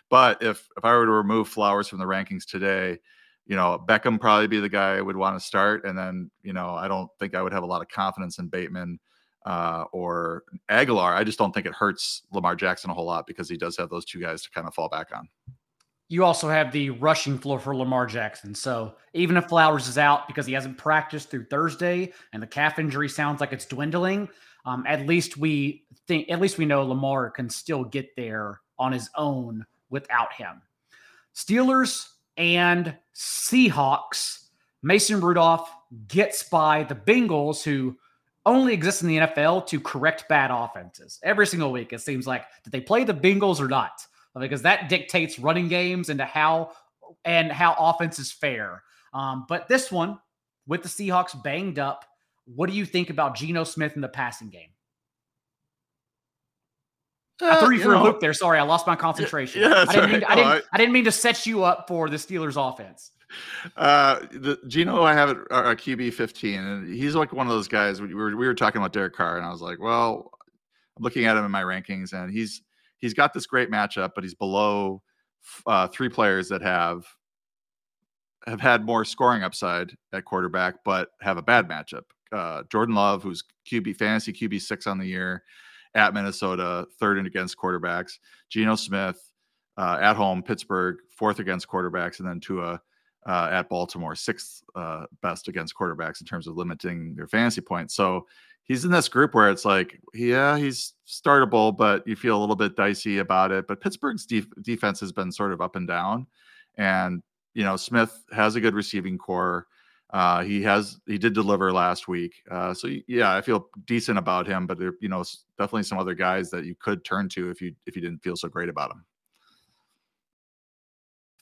[SPEAKER 2] But if if I were to remove Flowers from the rankings today, you know, Beckham probably be the guy I would want to start, and then you know, I don't think I would have a lot of confidence in Bateman uh, or Agholor. I just don't think it hurts Lamar Jackson a whole lot because he does have those two guys to kind of fall back on.
[SPEAKER 1] You also have the rushing floor for Lamar Jackson. So even if Flowers is out because he hasn't practiced through Thursday and the calf injury sounds like it's dwindling, um, at least we think at least we know Lamar can still get there on his own without him. Steelers and Seahawks. Mason Rudolph gets by the Bengals, who only exists in the NFL to correct bad offenses. Every single week, it seems like did they play the Bengals or not? Because that dictates running games and how and how offenses fare. Um, but this one, with the Seahawks banged up, what do you think about Geno Smith in the passing game? I threw you for know, a loop there. Sorry, I lost my concentration. Yeah, I, didn't mean, to, I, didn't, I didn't mean to set you up for the Steelers offense.
[SPEAKER 2] Uh, the Geno, I have it a uh, QB fifteen, and he's like one of those guys. We were we were talking about Derek Carr, and I was like, well, I'm looking at him in my rankings, and he's he's got this great matchup, but he's below uh, three players that have have had more scoring upside at quarterback, but have a bad matchup. Uh, Jordan Love, who's QB fantasy QB six on the year at Minnesota, third and against quarterbacks. Geno Smith uh, at home, Pittsburgh, fourth against quarterbacks, and then Tua uh, at Baltimore, sixth uh, best against quarterbacks in terms of limiting their fantasy points. So he's in this group where it's like, yeah, he's startable, but you feel a little bit dicey about it. But Pittsburgh's def- defense has been sort of up and down, and you know Smith has a good receiving core. Uh, he has he did deliver last week, uh, so yeah, I feel decent about him. But there, you know, definitely some other guys that you could turn to if you if you didn't feel so great about him.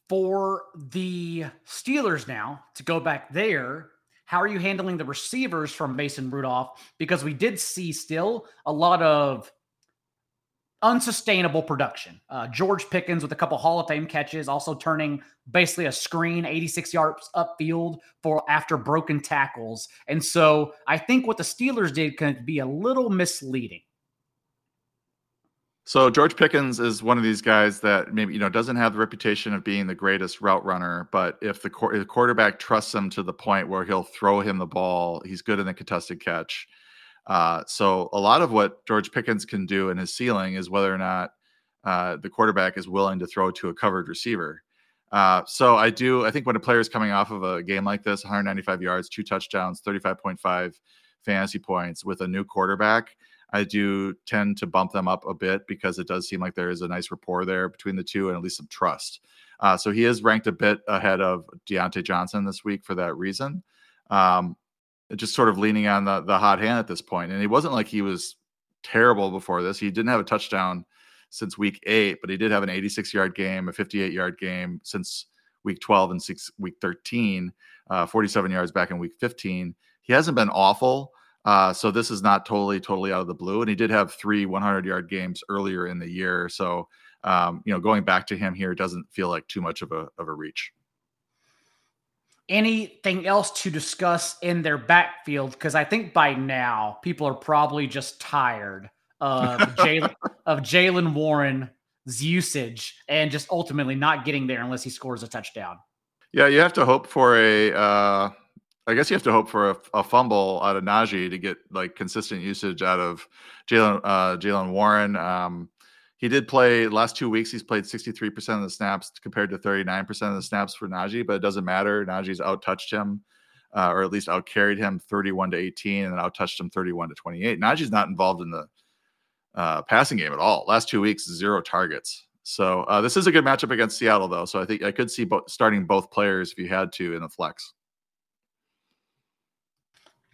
[SPEAKER 1] For the Steelers now to go back there, how are you handling the receivers from Mason Rudolph? Because we did see still a lot of unsustainable production. Uh, George Pickens with a couple Hall of Fame catches, also turning basically a screen 86 yards upfield for after broken tackles. And so I think what the Steelers did can be a little misleading.
[SPEAKER 2] So George Pickens is one of these guys that maybe you know doesn't have the reputation of being the greatest route runner, but if the, if the quarterback trusts him to the point where he'll throw him the ball, he's good in the contested catch. Uh, so a lot of what George Pickens can do in his ceiling is whether or not uh, the quarterback is willing to throw to a covered receiver. Uh, so I do. I think when a player is coming off of a game like this, 195 yards, two touchdowns, 35.5 fantasy points with a new quarterback, I do tend to bump them up a bit because it does seem like there is a nice rapport there between the two and at least some trust. Uh, so he is ranked a bit ahead of Diontae Johnson this week for that reason. Um, just sort of leaning on the the hot hand at this point. And he wasn't like he was terrible before this. He didn't have a touchdown since week eight, but he did have an 86 yard game, a 58 yard game since week 12 and six, week 13, uh, 47 yards back in week 15. He hasn't been awful. Uh, so this is not totally, totally out of the blue. And he did have three 100 yard games earlier in the year. So, um, you know, going back to him here doesn't feel like too much of a, of a reach
[SPEAKER 1] anything else to discuss in their backfield? Because I think by now people are probably just tired of Jaylen of Jaylen Warren's usage and just ultimately not getting there unless he scores a touchdown.
[SPEAKER 2] Yeah, you have to hope for a. Uh, I guess you have to hope for a, a, fumble out of Najee to get like consistent usage out of Jaylen uh, Jaylen Warren. Um, he did play last two weeks. He's played 63% of the snaps compared to 39% of the snaps for Najee, but it doesn't matter. Najee's out touched him, uh, or at least out carried him 31 to 18, and out touched him 31 to 28. Najee's not involved in the uh, passing game at all. Last two weeks, zero targets. So uh, this is a good matchup against Seattle, though. So I think I could see bo- starting both players if you had to in the flex.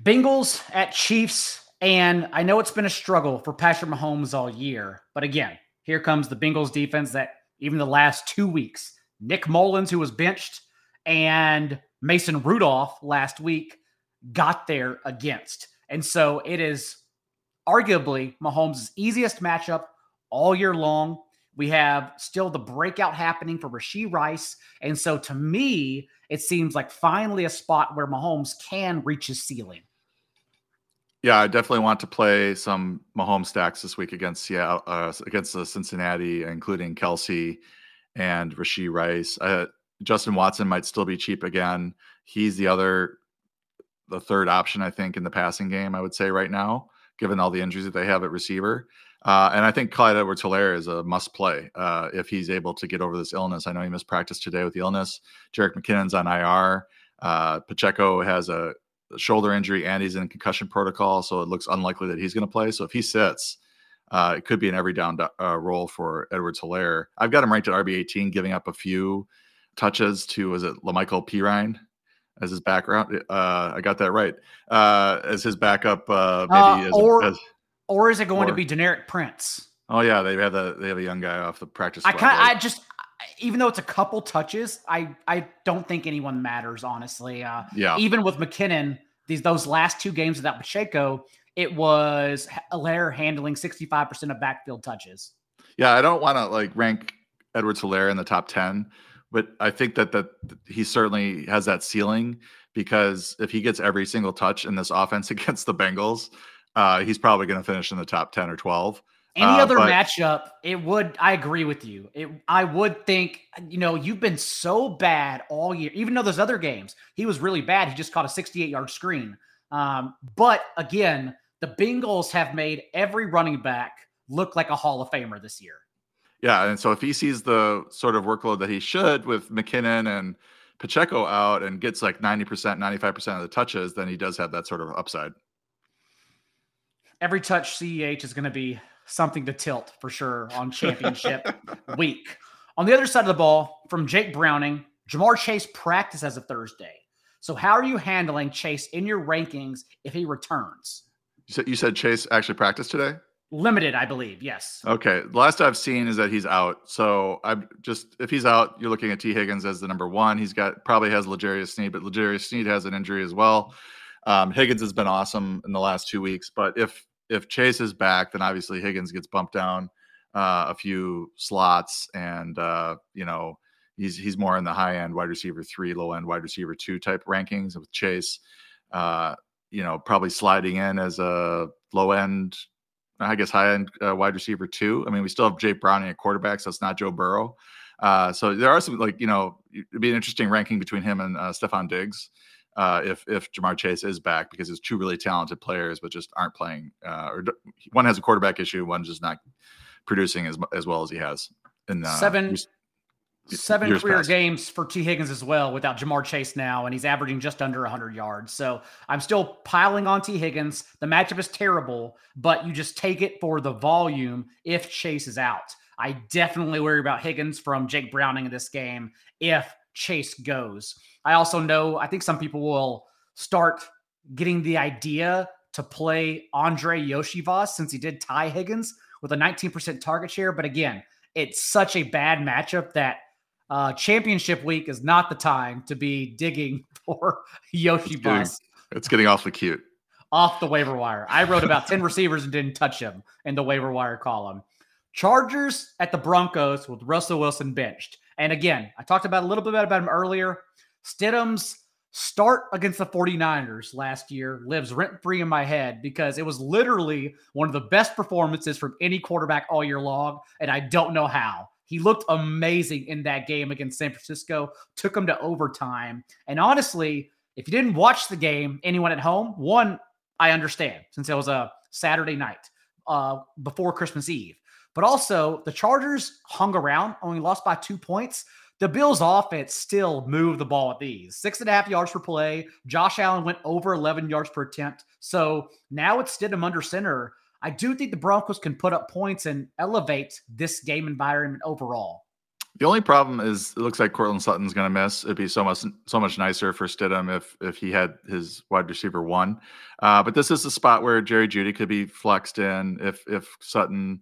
[SPEAKER 1] Bengals at Chiefs. And I know it's been a struggle for Patrick Mahomes all year, but again, here comes the Bengals defense that even the last two weeks, Nick Mullens, who was benched, and Mason Rudolph last week got there against. And so it is arguably Mahomes' easiest matchup all year long. We have still the breakout happening for Rashee Rice. And so to me, it seems like finally a spot where Mahomes can reach his ceiling.
[SPEAKER 2] Yeah, I definitely want to play some Mahomes stacks this week against Seattle, uh, against the Cincinnati, including Kelce and Rashee Rice. Uh, Justin Watson might still be cheap again. He's the other, the third option, I think, in the passing game. I would say right now, given all the injuries that they have at receiver. Uh, and I think Clyde Edwards Helaire is a must play uh, if he's able to get over this illness. I know he missed practice today with the illness. Jerick McKinnon's on IR. Uh, Pacheco has a shoulder injury and he's in concussion protocol, so it looks unlikely that he's going to play. So if he sits, uh, it could be an every down uh, role for Edwards Helaire. I've got him ranked at RB 18, giving up a few touches to, was it La'Mical Perine? As his background, uh, I got that right. Uh, as his backup, uh, maybe
[SPEAKER 1] Uh,
[SPEAKER 2] as,
[SPEAKER 1] or
[SPEAKER 2] as,
[SPEAKER 1] or is it going to be Deneric Prince?
[SPEAKER 2] Oh yeah, they have a they have a young guy off the practice.
[SPEAKER 1] I kind
[SPEAKER 2] right?
[SPEAKER 1] I just, even though it's a couple touches, I, I don't think anyone matters, honestly. Uh,
[SPEAKER 2] yeah,
[SPEAKER 1] even with McKinnon, these those last two games without Pacheco, it was Helaire handling 65% of backfield touches.
[SPEAKER 2] yeah. I don't want to like rank Edwards Helaire in the top ten, but I think that that he certainly has that ceiling because if he gets every single touch in this offense against the Bengals, uh, he's probably going to finish in the top ten or twelve.
[SPEAKER 1] Any
[SPEAKER 2] Uh,
[SPEAKER 1] other
[SPEAKER 2] but-
[SPEAKER 1] matchup, it would. I agree with you. It, I would think, you know, you've been so bad all year. Even though those other games, he was really bad. He just caught a 68 yard screen. Um, but again, the Bengals have made every running back look like a Hall of Famer this year.
[SPEAKER 2] Yeah, and so if he sees the sort of workload that he should with McKinnon and Pacheco out and gets like 90%, 95% of the touches, then he does have that sort of upside.
[SPEAKER 1] Every touch CEH is going to be something to tilt for sure on championship week. On the other side of the ball, from Jake Browning, Ja'Marr Chase practice as of Thursday. So, how are you handling Chase in your rankings if he returns?
[SPEAKER 2] You said, you said Chase actually practiced today?
[SPEAKER 1] Limited, I believe. Yes.
[SPEAKER 2] Okay. The last I've seen is that he's out. So I'm just if he's out, you're looking at Tee Higgins as the number one. He's got probably has L'Jarius Sneed, but L'Jarius Sneed has an injury as well. Um, Higgins has been awesome in the last two weeks, but if if Chase is back, then obviously Higgins gets bumped down uh, a few slots, and uh, you know he's he's more in the high end wide receiver three, low end wide receiver two type rankings with Chase. Uh, you know, probably sliding in as a low end I guess high end uh, wide receiver too. I mean, we still have Jake Browning at quarterback, so it's not Joe Burrow. Uh, so there are some like you know it'd be an interesting ranking between him and uh, Stefon Diggs uh, if if Ja'Marr Chase is back because it's two really talented players but just aren't playing. Uh, or one has a quarterback issue, one's just not producing as as well as he has in uh,
[SPEAKER 1] Seven-
[SPEAKER 2] years-
[SPEAKER 1] Seven
[SPEAKER 2] years
[SPEAKER 1] career
[SPEAKER 2] past.
[SPEAKER 1] games for Tee Higgins as well without Ja'Marr Chase now, and he's averaging just under 100 yards. So I'm still piling on Tee Higgins. The matchup is terrible, but you just take it for the volume if Chase is out. I definitely worry about Higgins from Jake Browning in this game if Chase goes. I also know, I think some people will start getting the idea to play Andrei Iosivas since he did tie Higgins with a 19% target share. But again, it's such a bad matchup that uh, championship week is not the time to be digging for Iosivas
[SPEAKER 2] it's getting awfully cute.
[SPEAKER 1] off the waiver wire. I wrote about 10 receivers and didn't touch him in the waiver wire column. Chargers at the Broncos with Russell Wilson benched. And again, I talked about a little bit about him earlier. Stidham's start against the 49ers last year lives rent free in my head because it was literally one of the best performances from any quarterback all year long. And I don't know how. He looked amazing in that game against San Francisco, took him to overtime. And honestly, if you didn't watch the game, anyone at home, one, I understand since it was a Saturday night uh, before Christmas Eve. But also, the Chargers hung around, only lost by two points. The Bills' offense still moved the ball at these six and a half yards per play. Josh Allen went over 11 yards per attempt. So now it's Stidham under center. I do think the Broncos can put up points and elevate this game environment overall.
[SPEAKER 2] The only problem is it looks like Courtland Sutton's going to miss. It'd be so much so much nicer for Stidham if if he had his wide receiver one. Uh, but this is a spot where Jerry Jeudy could be flexed in if if Sutton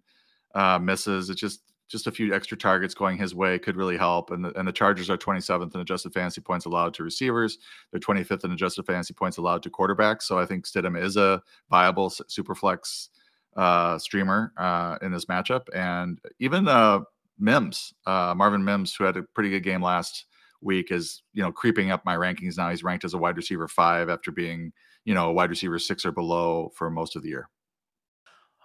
[SPEAKER 2] uh, misses. It's just just a few extra targets going his way could really help. And the, and the Chargers are 27th in adjusted fantasy points allowed to receivers. They're 25th in adjusted fantasy points allowed to quarterbacks. So I think Stidham is a viable super flex uh, streamer uh, in this matchup, and even uh, Mims, uh, Marvin Mims, who had a pretty good game last week, is you know creeping up my rankings now. He's ranked as a wide receiver five after being you know a wide receiver six or below for most of the year.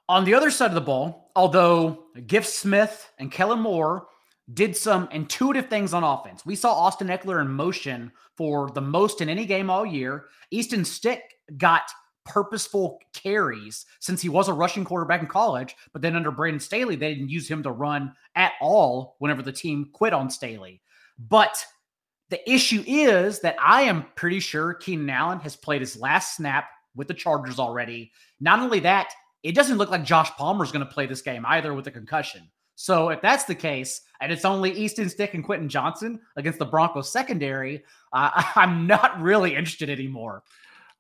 [SPEAKER 1] On the other side of the ball, although Giff Smith and Kellen Moore did some intuitive things on offense, we saw Austin Ekeler in motion for the most in any game all year. Easton Stick got purposeful carries since he was a rushing quarterback in college. But then under Brandon Staley, they didn't use him to run at all whenever the team quit on Staley. But the issue is that I am pretty sure Keenan Allen has played his last snap with the Chargers already. Not only that, it doesn't look like Josh Palmer is going to play this game either with a concussion. So if that's the case, and it's only Easton Stick and Quentin Johnston against the Broncos secondary, uh, I'm not really interested anymore.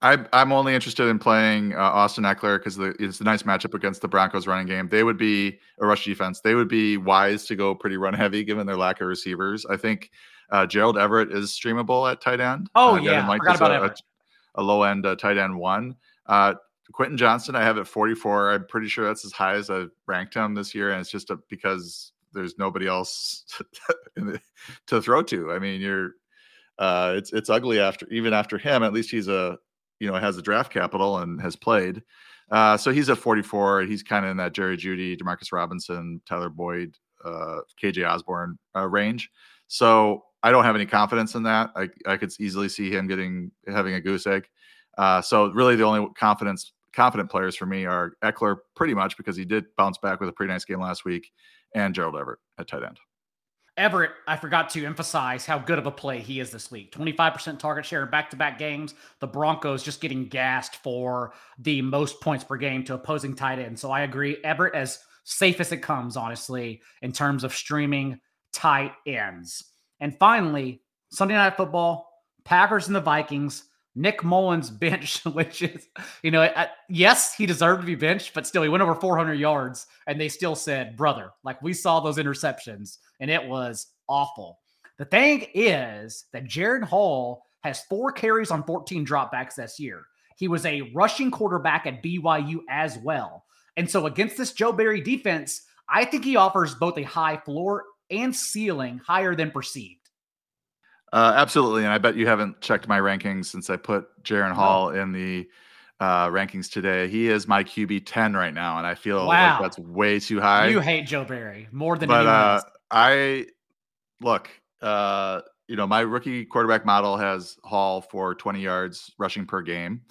[SPEAKER 2] I, I'm only interested in playing uh, Austin Ekeler because it's a nice matchup against the Broncos running game. They would be a rush defense. They would be wise to go pretty run heavy given their lack of receivers. I think uh, Gerald Everett is streamable at tight end.
[SPEAKER 1] Oh uh, yeah, like forgot about
[SPEAKER 2] a, a, low end uh, tight end one. Quentin Johnston, I have at 44. I'm pretty sure that's as high as I've ranked him this year, and it's just a, because there's nobody else to throw to. I mean, you're uh, it's it's ugly after even after him. At least he's a you know has the draft capital and has played. Uh, so he's at 44. He's kind of in that Jerry Jeudy, Demarcus Robinson, Tyler Boyd, uh, KJ Osborn uh, range. So I don't have any confidence in that. I, I could easily see him getting having a goose egg. Uh, so really, the only confidence confident players for me are Ekeler, pretty much because he did bounce back with a pretty nice game last week, and Gerald Everett at tight end.
[SPEAKER 1] Everett, I forgot to emphasize how good of a play he is this week. 25% target share in back to back games. The Broncos just getting gassed for the most points per game to opposing tight ends. So I agree. Everett, as safe as it comes, honestly, in terms of streaming tight ends. And finally, Sunday Night Football, Packers and the Vikings. Nick Mullens bench, which is, you know, at, yes, he deserved to be benched, but still, he went over 400 yards, and they still said, brother, like we saw those interceptions, and it was awful. The thing is that Jaren Hall has four carries on 14 dropbacks this year. He was a rushing quarterback at BYU as well. And so against this Joe Barry defense, I think he offers both a high floor and ceiling higher than perceived.
[SPEAKER 2] Uh, absolutely, and I bet you haven't checked my rankings since I put Jaren Hall in the uh, rankings today. He is my QB ten right now, and I feel wow. like that's way too high.
[SPEAKER 1] You hate Joe Barry more than but, anyone uh.
[SPEAKER 2] I look, uh, you know, my rookie quarterback model has Hall for 20 yards rushing per game,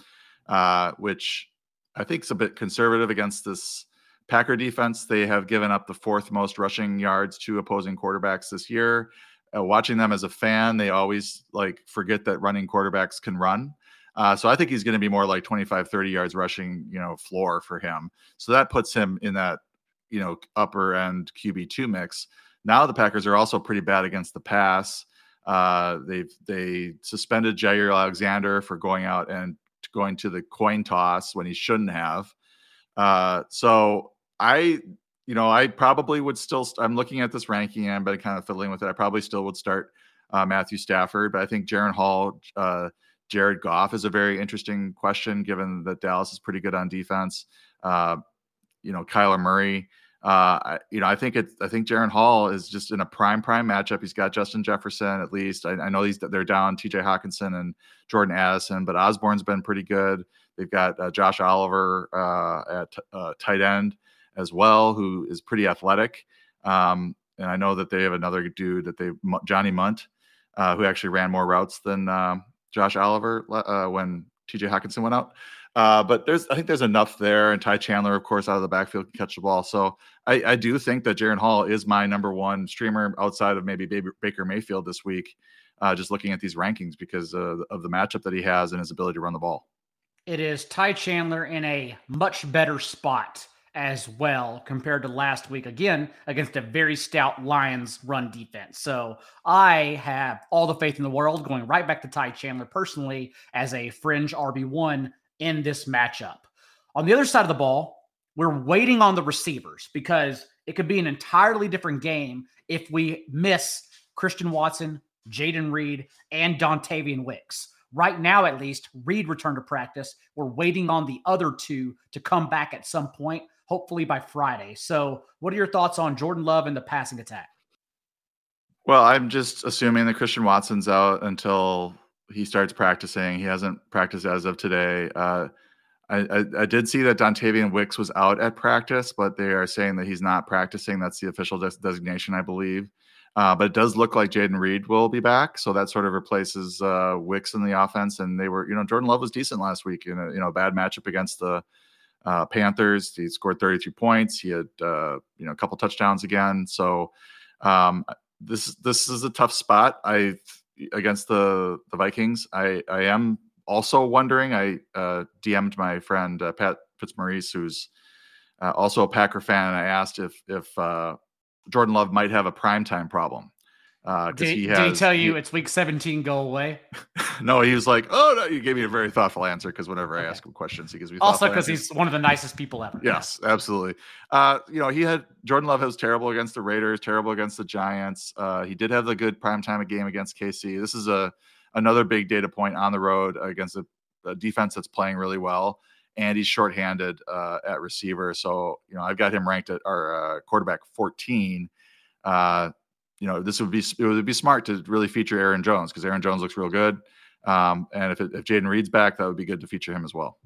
[SPEAKER 2] uh, which I think is a bit conservative against this Packer defense. They have given up the fourth most rushing yards to opposing quarterbacks this year uh, watching them as a fan, they always like forget that running quarterbacks can run. Uh, so I think he's going to be more like 25, 30 yards rushing, you know, floor for him. So that puts him in that, you know, upper end QB2 mix. Now the Packers are also pretty bad against the pass. Uh, they've they suspended Jaire Alexander for going out and going to the coin toss when he shouldn't have. Uh, so I you know, I probably would still. I'm looking at this ranking and but kind of fiddling with it. I probably still would start uh, Matthew Stafford, but I think Jaren Hall, uh, Jared Goff is a very interesting question, given that Dallas is pretty good on defense. Uh, you know, Kyler Murray. Uh, you know, I think it's. I think Jaren Hall is just in a prime prime matchup. He's got Justin Jefferson at least. I, I know he's they're down T.J. Hockenson and Jordan Addison, but Osborn's been pretty good. They've got uh, Josh Oliver uh, at tight end as well, who is pretty athletic. Um, and I know that they have another dude that they Johnny Mundt, uh, who actually ran more routes than um, Josh Oliver uh, when T.J. Hockenson went out. Uh, but there's, I think there's enough there, and Ty Chandler, of course, out of the backfield can catch the ball. So I, I do think that Jaren Hall is my number one streamer outside of maybe Baker Mayfield this week. Uh, just looking at these rankings because of the matchup that he has and his ability to run the ball.
[SPEAKER 1] It is Ty Chandler in a much better spot as well compared to last week again against a very stout Lions run defense. So I have all the faith in the world going right back to Ty Chandler personally as a fringe RB1 in this matchup. On the other side of the ball, we're waiting on the receivers because it could be an entirely different game if we miss Christian Watson, Jayden Reed, and Dontayvion Wicks. Right now, at least, Reed returned to practice. We're waiting on the other two to come back at some point. Hopefully by Friday. So, what are your thoughts on Jordan Love and the passing attack?
[SPEAKER 2] Well, I'm just assuming that Christian Watson's out until he starts practicing. He hasn't practiced as of today. Uh, I, I, I, did see that Dontayvion Wicks was out at practice, but they are saying that he's not practicing. That's the official des- designation, I believe. Uh, but it does look like Jayden Reed will be back, so that sort of replaces uh, Wicks in the offense. And they were, you know, Jordan Love was decent last week in a you know bad matchup against the uh, Panthers. He scored 33 points. He had uh, you know a couple touchdowns again. So um, this this is a tough spot. I against the the Vikings. I I am also wondering. I uh, DM'd my friend uh, Pat Fitzmaurice, who's uh, also a Packer fan, and I asked if if uh, Jordan Love might have a primetime problem.
[SPEAKER 1] Uh, did, he has, did he tell you he, it's week 17, go away?
[SPEAKER 2] no, he was like, oh, no, you gave me a very thoughtful answer because whenever okay. I ask him questions, he gives me
[SPEAKER 1] also because he's one of the nicest people ever.
[SPEAKER 2] Yes, absolutely. Uh, you know, he had Jordan Love was terrible against the Raiders, terrible against the Giants. Uh, he did have the good primetime of game against KC. This is a another big data point on the road against a, a defense that's playing really well and he's shorthanded uh, at receiver. So you know, I've got him ranked at our uh, quarterback 14. You know, this would be it would be smart to really feature Aaron Jones because Aaron Jones looks real good. Um, and if it, if Jayden Reed's back, that would be good to feature him as well.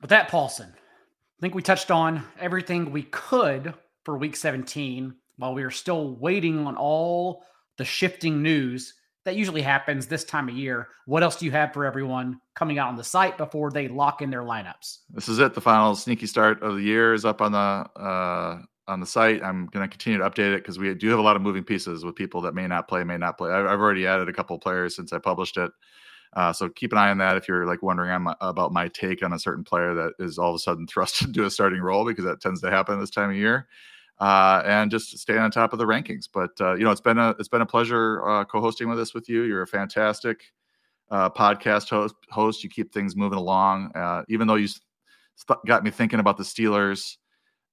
[SPEAKER 1] With that, Paulsen, I think we touched on everything we could for Week 17 while we are still waiting on all the shifting news that usually happens this time of year. What else do you have for everyone coming out on the site before they lock in their lineups?
[SPEAKER 2] This is it. The final sneaky start of the year is up on the uh, on the site. I'm going to continue to update it because we do have a lot of moving pieces with people that may not play, may not play. I've, already added a couple players since I published it. Uh, so keep an eye on that if you're like wondering about my take on a certain player that is all of a sudden thrust into a starting role because that tends to happen this time of year. Uh, and just stay on top of the rankings. But uh, you know, it's been a it's been a pleasure uh, co-hosting with this with you. You're a fantastic uh, podcast host. Host, you keep things moving along. Uh, even though you st- got me thinking about the Steelers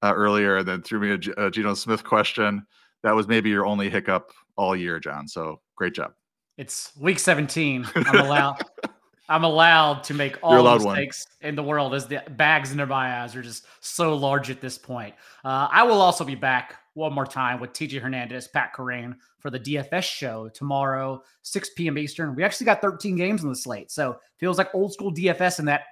[SPEAKER 2] uh, earlier, and then threw me a, a Geno Smith question. That was maybe your only hiccup all year, John. So great job.
[SPEAKER 1] It's week 17. I'm allowed. I'm allowed to make all the mistakes one. in the world as the bags under my eyes are just so large at this point. Uh, I will also be back one more time with TJ Hernandez, Pat Kerrane for the DFS show tomorrow, 6 p.m. Eastern. We actually got 13 games on the slate. So feels like old school DFS in that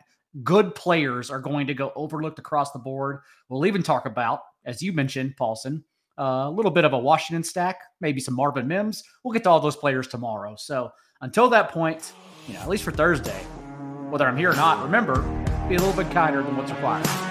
[SPEAKER 1] good players are going to go overlooked across the board. We'll even talk about, as you mentioned, Paulsen, uh, a little bit of a Washington stack, maybe some Marvin Mims. We'll get to all those players tomorrow. So until that point, you know, at least for Thursday, whether I'm here or not, remember, be a little bit kinder than what's required.